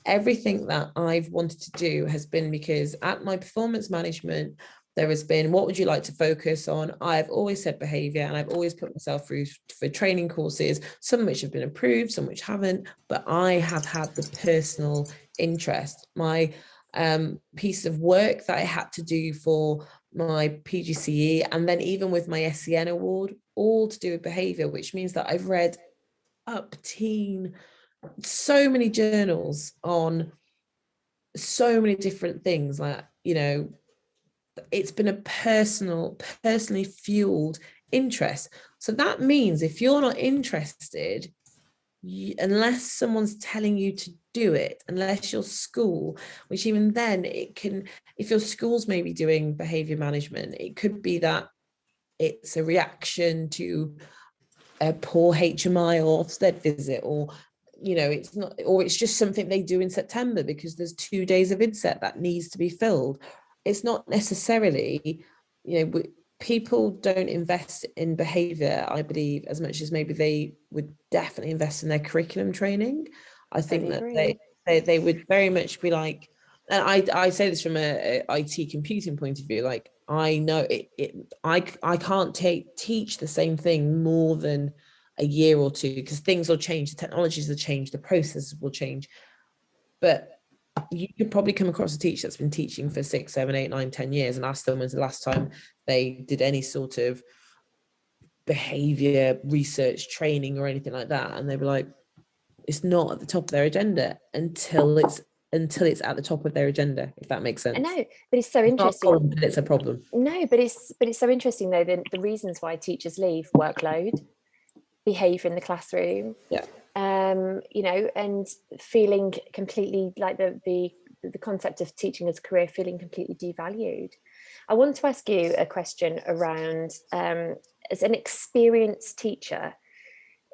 everything that I've wanted to do has been because at my performance management, there has been what would you like to focus on? I've always said behavior and I've always put myself through for training courses, some which have been approved, some which haven't, but I have had the personal interest. My um, piece of work that I had to do for my PGCE, and then even with my SEN award, all to do with behavior, which means that I've read up teen so many journals on so many different things. Like, you know, it's been a personal, personally fueled interest. So that means if you're not interested, you, unless someone's telling you to do it, unless your school, which even then it can, if your school's maybe doing behavior management, it could be that it's a reaction to a poor HMI or Ofsted visit, or you know, it's not, or it's just something they do in September because there's two days of inset that needs to be filled. It's not necessarily, you know, people don't invest in behavior, I believe, as much as maybe they would definitely invest in their curriculum training. I think Totally that they, they they would very much be like, and I I say this from a, a IT computing point of view, like I know it, it I I can't take teach the same thing more than a year or two because things will change, the technologies will change, the processes will change. But you could probably come across a teacher that's been teaching for six, seven, eight, nine, ten years and ask them when's the last time they did any sort of behavior research training or anything like that. And they'd be like, it's not at the top of their agenda until it's until it's at the top of their agenda, if that makes sense. I know, but it's so It's interesting. problem, it's a problem. No, but it's but it's so interesting though the, the reasons why teachers leave workload, behaviour in the classroom, Yeah. Um, you know, and feeling completely like the the the concept of teaching as a career feeling completely devalued. I want to ask you a question around um, as an experienced teacher.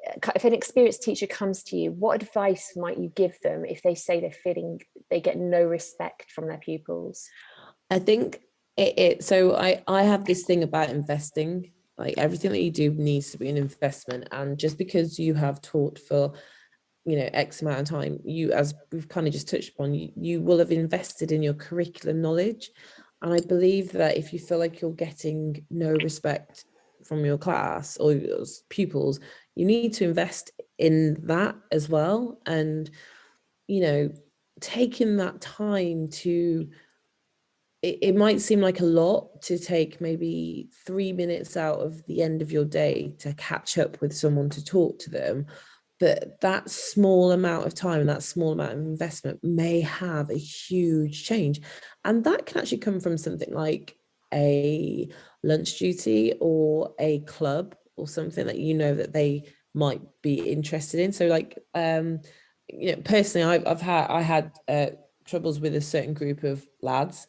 uh, If an experienced teacher comes to you, what advice might you give them if they say they're feeling they get no respect from their pupils? I think it, it so I I have this thing about investing. Like everything that you do needs to be an investment, and just because you have taught for you know x amount of time, you as we've kind of just touched upon, you, you will have invested in your curriculum knowledge. And I believe that if you feel like you're getting no respect from your class or your pupils, you need to invest in that as well. And you know, taking that time to it, it might seem like a lot to take maybe three minutes out of the end of your day to catch up with someone to talk to them but that small amount of time and that small amount of investment may have a huge change. And that can actually come from something like a lunch duty or a club or something that you know that they might be interested in. So like um you know personally i've, I've had i had uh, troubles with a certain group of lads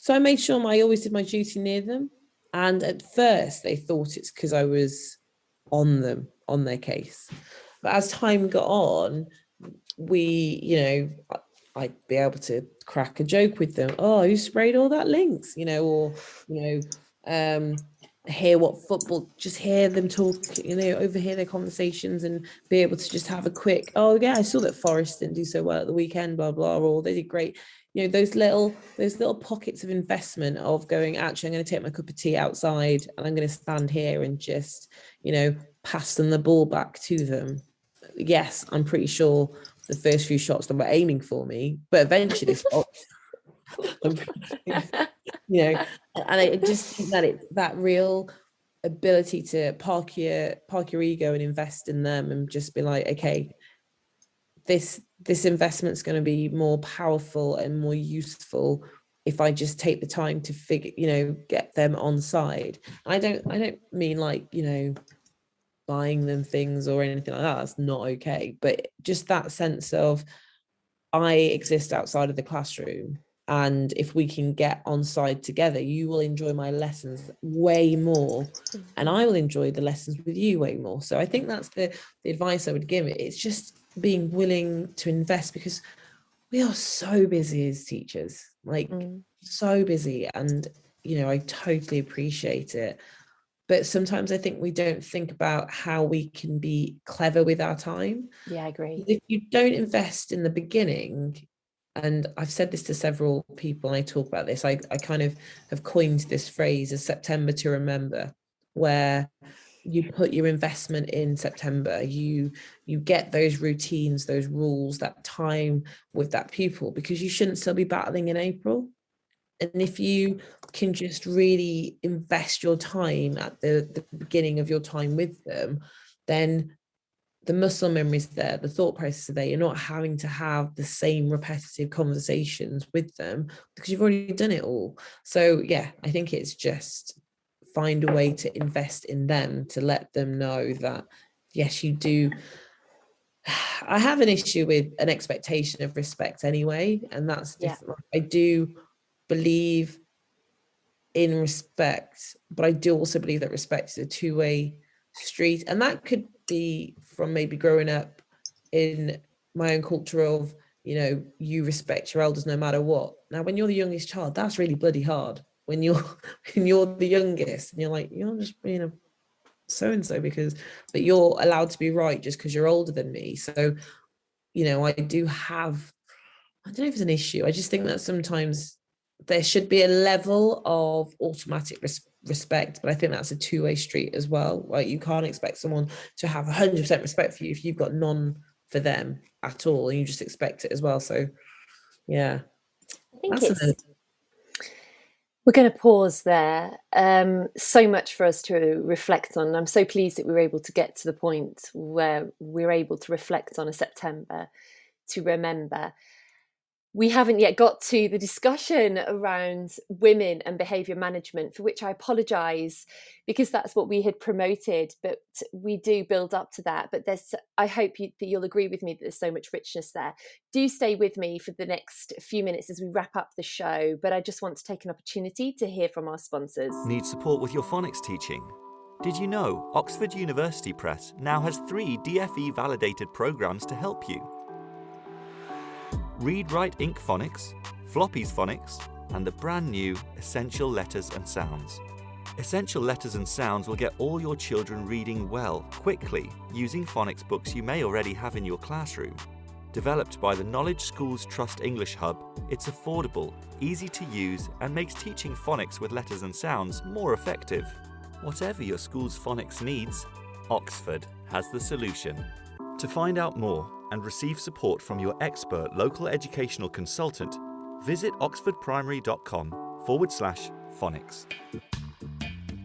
so I made sure I always did my duty near them. And at first, they thought it's because I was on them, on their case. But as time got on, we, you know, I'd be able to crack a joke with them. Oh, who sprayed all that Lynx? You know, or, you know, um, hear what football just hear them talk you know overhear their conversations and be able to just have a quick oh yeah i saw that forest didn't do so well at the weekend blah blah or they did great you know those little those little pockets of investment of going actually i'm going to take my cup of tea outside and i'm going to stand here and just you know pass them the ball back to them. Yes i'm pretty sure the first few shots that were aiming for me but eventually you know and i just think that it that real ability to park your park your ego and invest in them and just be like okay this this investment's going to be more powerful and more useful if i just take the time to figure you know get them on side. I don't i don't mean like you know buying them things or anything like that that's not okay but just that sense of i exist outside of the classroom and if we can get on side together you will enjoy my lessons way more and i will enjoy the lessons with you way more. So i think that's the, the advice i would give. It it's just being willing to invest because we are so busy as teachers like mm. so busy and you know i totally appreciate it but sometimes i think we don't think about how we can be clever with our time yeah i agree if you don't invest in the beginning and I've said this to several people, and I talk about this. I, I kind of have coined this phrase as September to remember, where you put your investment in September, you you get those routines, those rules, that time with that pupil, because you shouldn't still be battling in April. And if you can just really invest your time at the, the beginning of your time with them, then the muscle memory is there, the thought process there. You're not having to have the same repetitive conversations with them because you've already done it all. So, yeah, I think it's just find a way to invest in them to let them know that, yes, you do. I have an issue with an expectation of respect anyway, and that's different. Yeah. I do believe in respect, but I do also believe that respect is a two way street, and that could be from maybe growing up in my own culture of you know you respect your elders no matter what now when you're the youngest child that's really bloody hard when you're when you're the youngest and you're like you're just being a so and so because but you're allowed to be right just because you're older than me. So you know i do have i don't know if it's an issue. I just think that sometimes there should be a level of automatic res- respect but i think that's a two-way street as well. Right you can't expect someone to have 100% respect for you if you've got none for them at all and you just expect it as well. So yeah. I think that's it's, we're going to pause there. Um, so much for us to reflect on. I'm so pleased that we were able to get to the point where we're able to reflect on a september to remember we haven't yet got to the discussion around women and behaviour management, for which I apologise because that's what we had promoted. But we do build up to that. But there's, I hope you, that you'll agree with me that there's so much richness there. Do stay with me for the next few minutes as we wrap up the show. But I just want to take an opportunity to hear from our sponsors. Need support with your phonics teaching? Did you know Oxford University Press now has three DFE validated programs to help you? Read Write Inc Phonics, Floppy's Phonics, and the brand new Essential Letters and Sounds. Essential Letters and Sounds will get all your children reading well, quickly, using phonics books you may already have in your classroom. Developed by the Knowledge Schools Trust English Hub, it's affordable, easy to use, and makes teaching phonics with letters and sounds more effective. Whatever your school's phonics needs, Oxford has the solution. To find out more, and receive support from your expert local educational consultant, visit oxfordprimary.com forward slash phonics.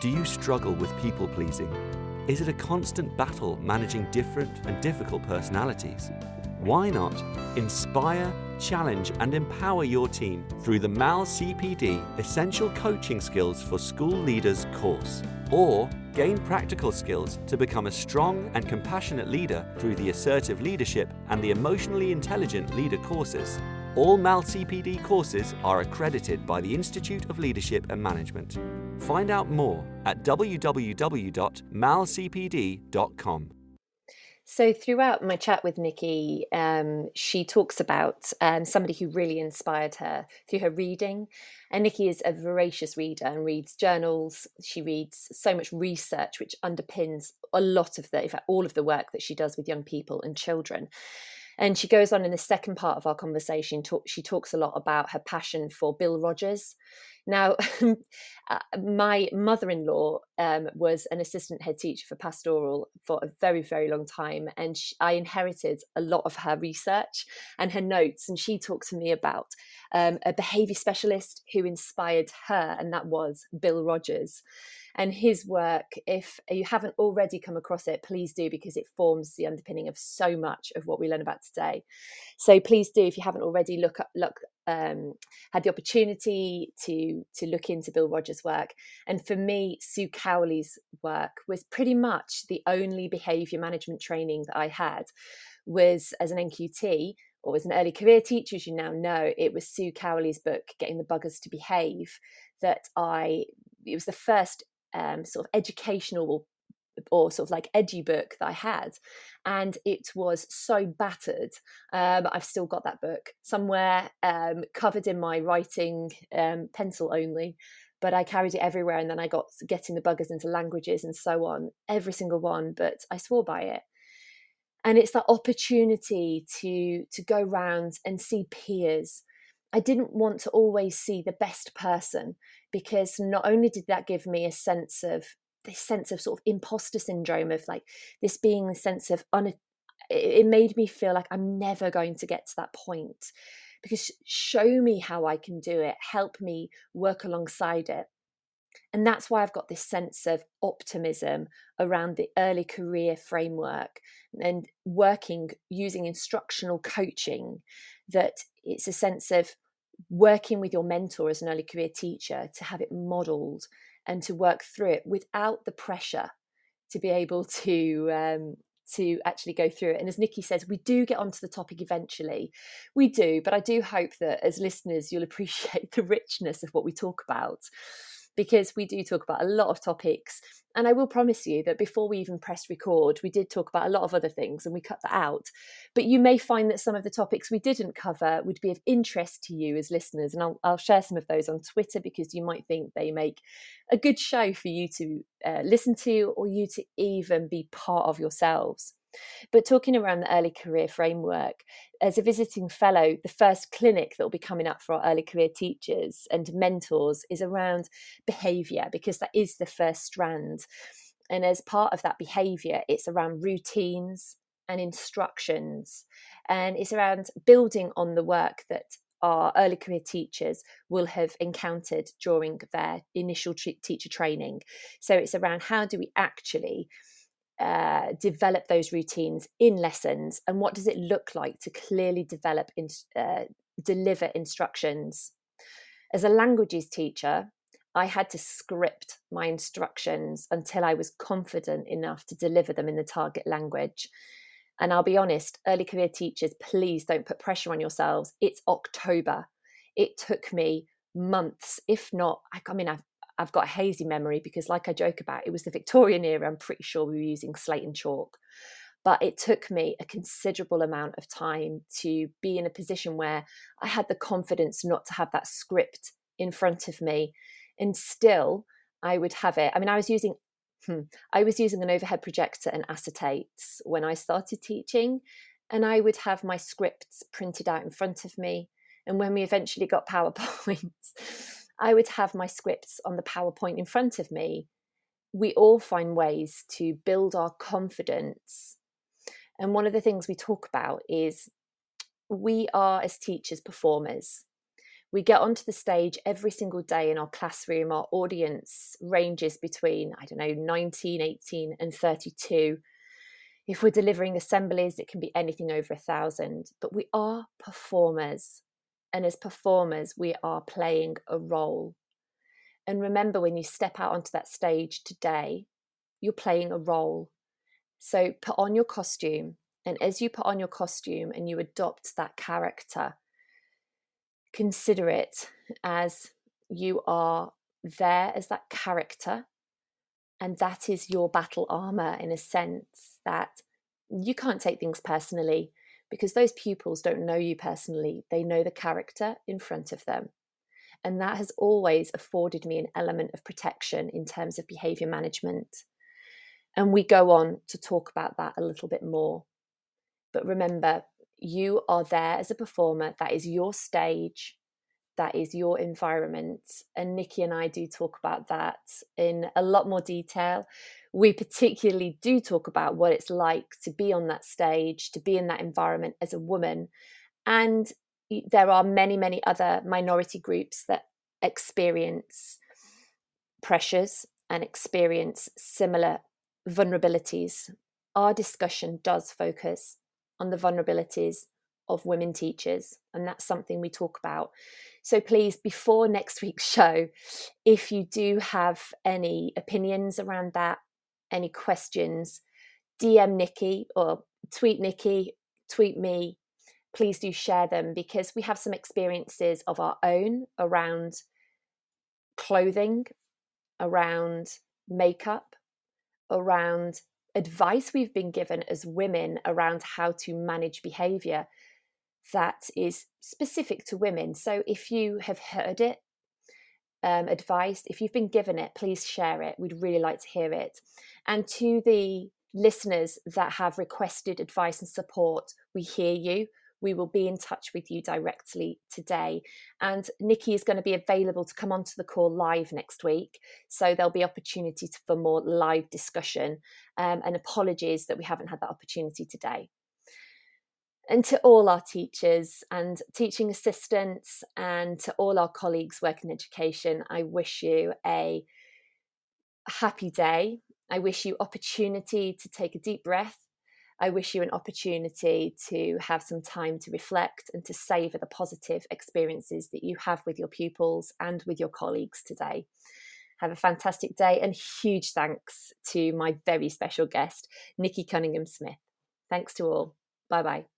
Do you struggle with people pleasing? Is it a constant battle managing different and difficult personalities? Why not inspire, challenge, and empower your team through the MAL CPD Essential Coaching Skills for School Leaders course? Or gain practical skills to become a strong and compassionate leader through the Assertive Leadership and the Emotionally Intelligent Leader courses. All MAL CPD courses are accredited by the Institute of Leadership and Management. Find out more at www.malcpd.com. So, throughout my chat with Nikki, um, she talks about um, somebody who really inspired her through her reading. And Nikki is a voracious reader and reads journals. She reads so much research, which underpins a lot of the, in fact, all of the work that she does with young people and children. And she goes on in the second part of our conversation, talk, she talks a lot about her passion for Bill Rogers. Now, uh, my mother in law um, was an assistant head teacher for pastoral for a very, very long time. And she, I inherited a lot of her research and her notes. And she talked to me about um, a behavior specialist who inspired her, and that was Bill Rogers and his work if you haven't already come across it please do because it forms the underpinning of so much of what we learn about today so please do if you haven't already look up look um, had the opportunity to to look into Bill Rogers' work, and for me, Sue Cowley's work was pretty much the only behaviour management training that I had. Was as an NQT or as an early career teacher, as you now know, it was Sue Cowley's book, Getting the Buggers to Behave, that I. It was the first um, sort of educational or sort of like edgy book that I had. And it was so battered. Um, I've still got that book somewhere um, covered in my writing, um, pencil only. But I carried it everywhere. And then I got getting the buggers into languages and so on, every single one. But I swore by it. And it's that opportunity to to go round and see peers. I didn't want to always see the best person because not only did that give me a sense of this sense of sort of imposter syndrome of like this being a sense of un it made me feel like I'm never going to get to that point. Because show me how I can do it help me work alongside it. And that's why I've got this sense of optimism around the early career framework and working using instructional coaching that it's a sense of working with your mentor as an early career teacher to have it modeled and to work through it without the pressure to be able to um, to actually go through it. And as Nikki says, we do get onto the topic eventually. We do, but I do hope that as listeners, you'll appreciate the richness of what we talk about because we do talk about a lot of topics. And I will promise you that before we even pressed record, we did talk about a lot of other things and we cut that out. But you may find that some of the topics we didn't cover would be of interest to you as listeners. And I'll, I'll share some of those on Twitter because you might think they make a good show for you to uh, listen to or you to even be part of yourselves. But talking around the early career framework, as a visiting fellow, the first clinic that will be coming up for our early career teachers and mentors is around behaviour, because that is the first strand. And as part of that behaviour, it's around routines and instructions. And it's around building on the work that our early career teachers will have encountered during their initial teacher training. So it's around how do we actually uh, develop those routines in lessons and what does it look like to clearly develop in, uh, deliver instructions? As a languages teacher i had to script my instructions until i was confident enough to deliver them in the target language. And i'll be honest early career teachers please don't put pressure on yourselves. It's october. It took me months if not i mean i've I've got a hazy memory because, like I joke about, it was the Victorian era. I'm pretty sure we were using slate and chalk. But it took me a considerable amount of time to be in a position where I had the confidence not to have that script in front of me. And still, I would have it. I mean, I was using hmm, I was using an overhead projector and acetates when I started teaching, and I would have my scripts printed out in front of me. And when we eventually got PowerPoints, I would have my scripts on the PowerPoint in front of me. We all find ways to build our confidence. And one of the things we talk about is we are, as teachers, performers. We get onto the stage every single day in our classroom. Our audience ranges between, I don't know, 19, 18, and 32. If we're delivering assemblies, it can be anything over a thousand, but we are performers. And as performers, we are playing a role. And remember, when you step out onto that stage today, you're playing a role. So put on your costume. And as you put on your costume and you adopt that character, consider it as you are there as that character. And that is your battle armor in a sense that you can't take things personally because those pupils don't know you personally. They know the character in front of them. And that has always afforded me an element of protection in terms of behavior management. And we go on to talk about that a little bit more. But remember, you are there as a performer, that is your stage, that is your environment. And Nikki and I do talk about that in a lot more detail. We particularly do talk about what it's like to be on that stage, to be in that environment as a woman, and there are many, many other minority groups that experience pressures and experience similar vulnerabilities. Our discussion does focus on the vulnerabilities of women teachers, and that's something we talk about. So please, before next week's show, if you do have any opinions around that, any questions, DM Nikki or tweet Nikki, tweet me, please do share them because we have some experiences of our own around clothing, around makeup, around advice we've been given as women around how to manage behavior that is specific to women. So if you have heard it, um, advice, if you've been given it, please share it. We'd really like to hear it. And to the listeners that have requested advice and support, we hear you we will be in touch with you directly today. And Nikki is going to be available to come onto the call live next week. So there'll be opportunity for more live discussion. Um, and apologies that we haven't had that opportunity today. And to all our teachers and teaching assistants and to all our colleagues working in education, I wish you a happy day. I wish you opportunity to take a deep breath I wish you an opportunity to have some time to reflect and to savour the positive experiences that you have with your pupils and with your colleagues today. Have a fantastic day and huge thanks to my very special guest, Nikki Cunningham Smith. Thanks to all. Bye bye.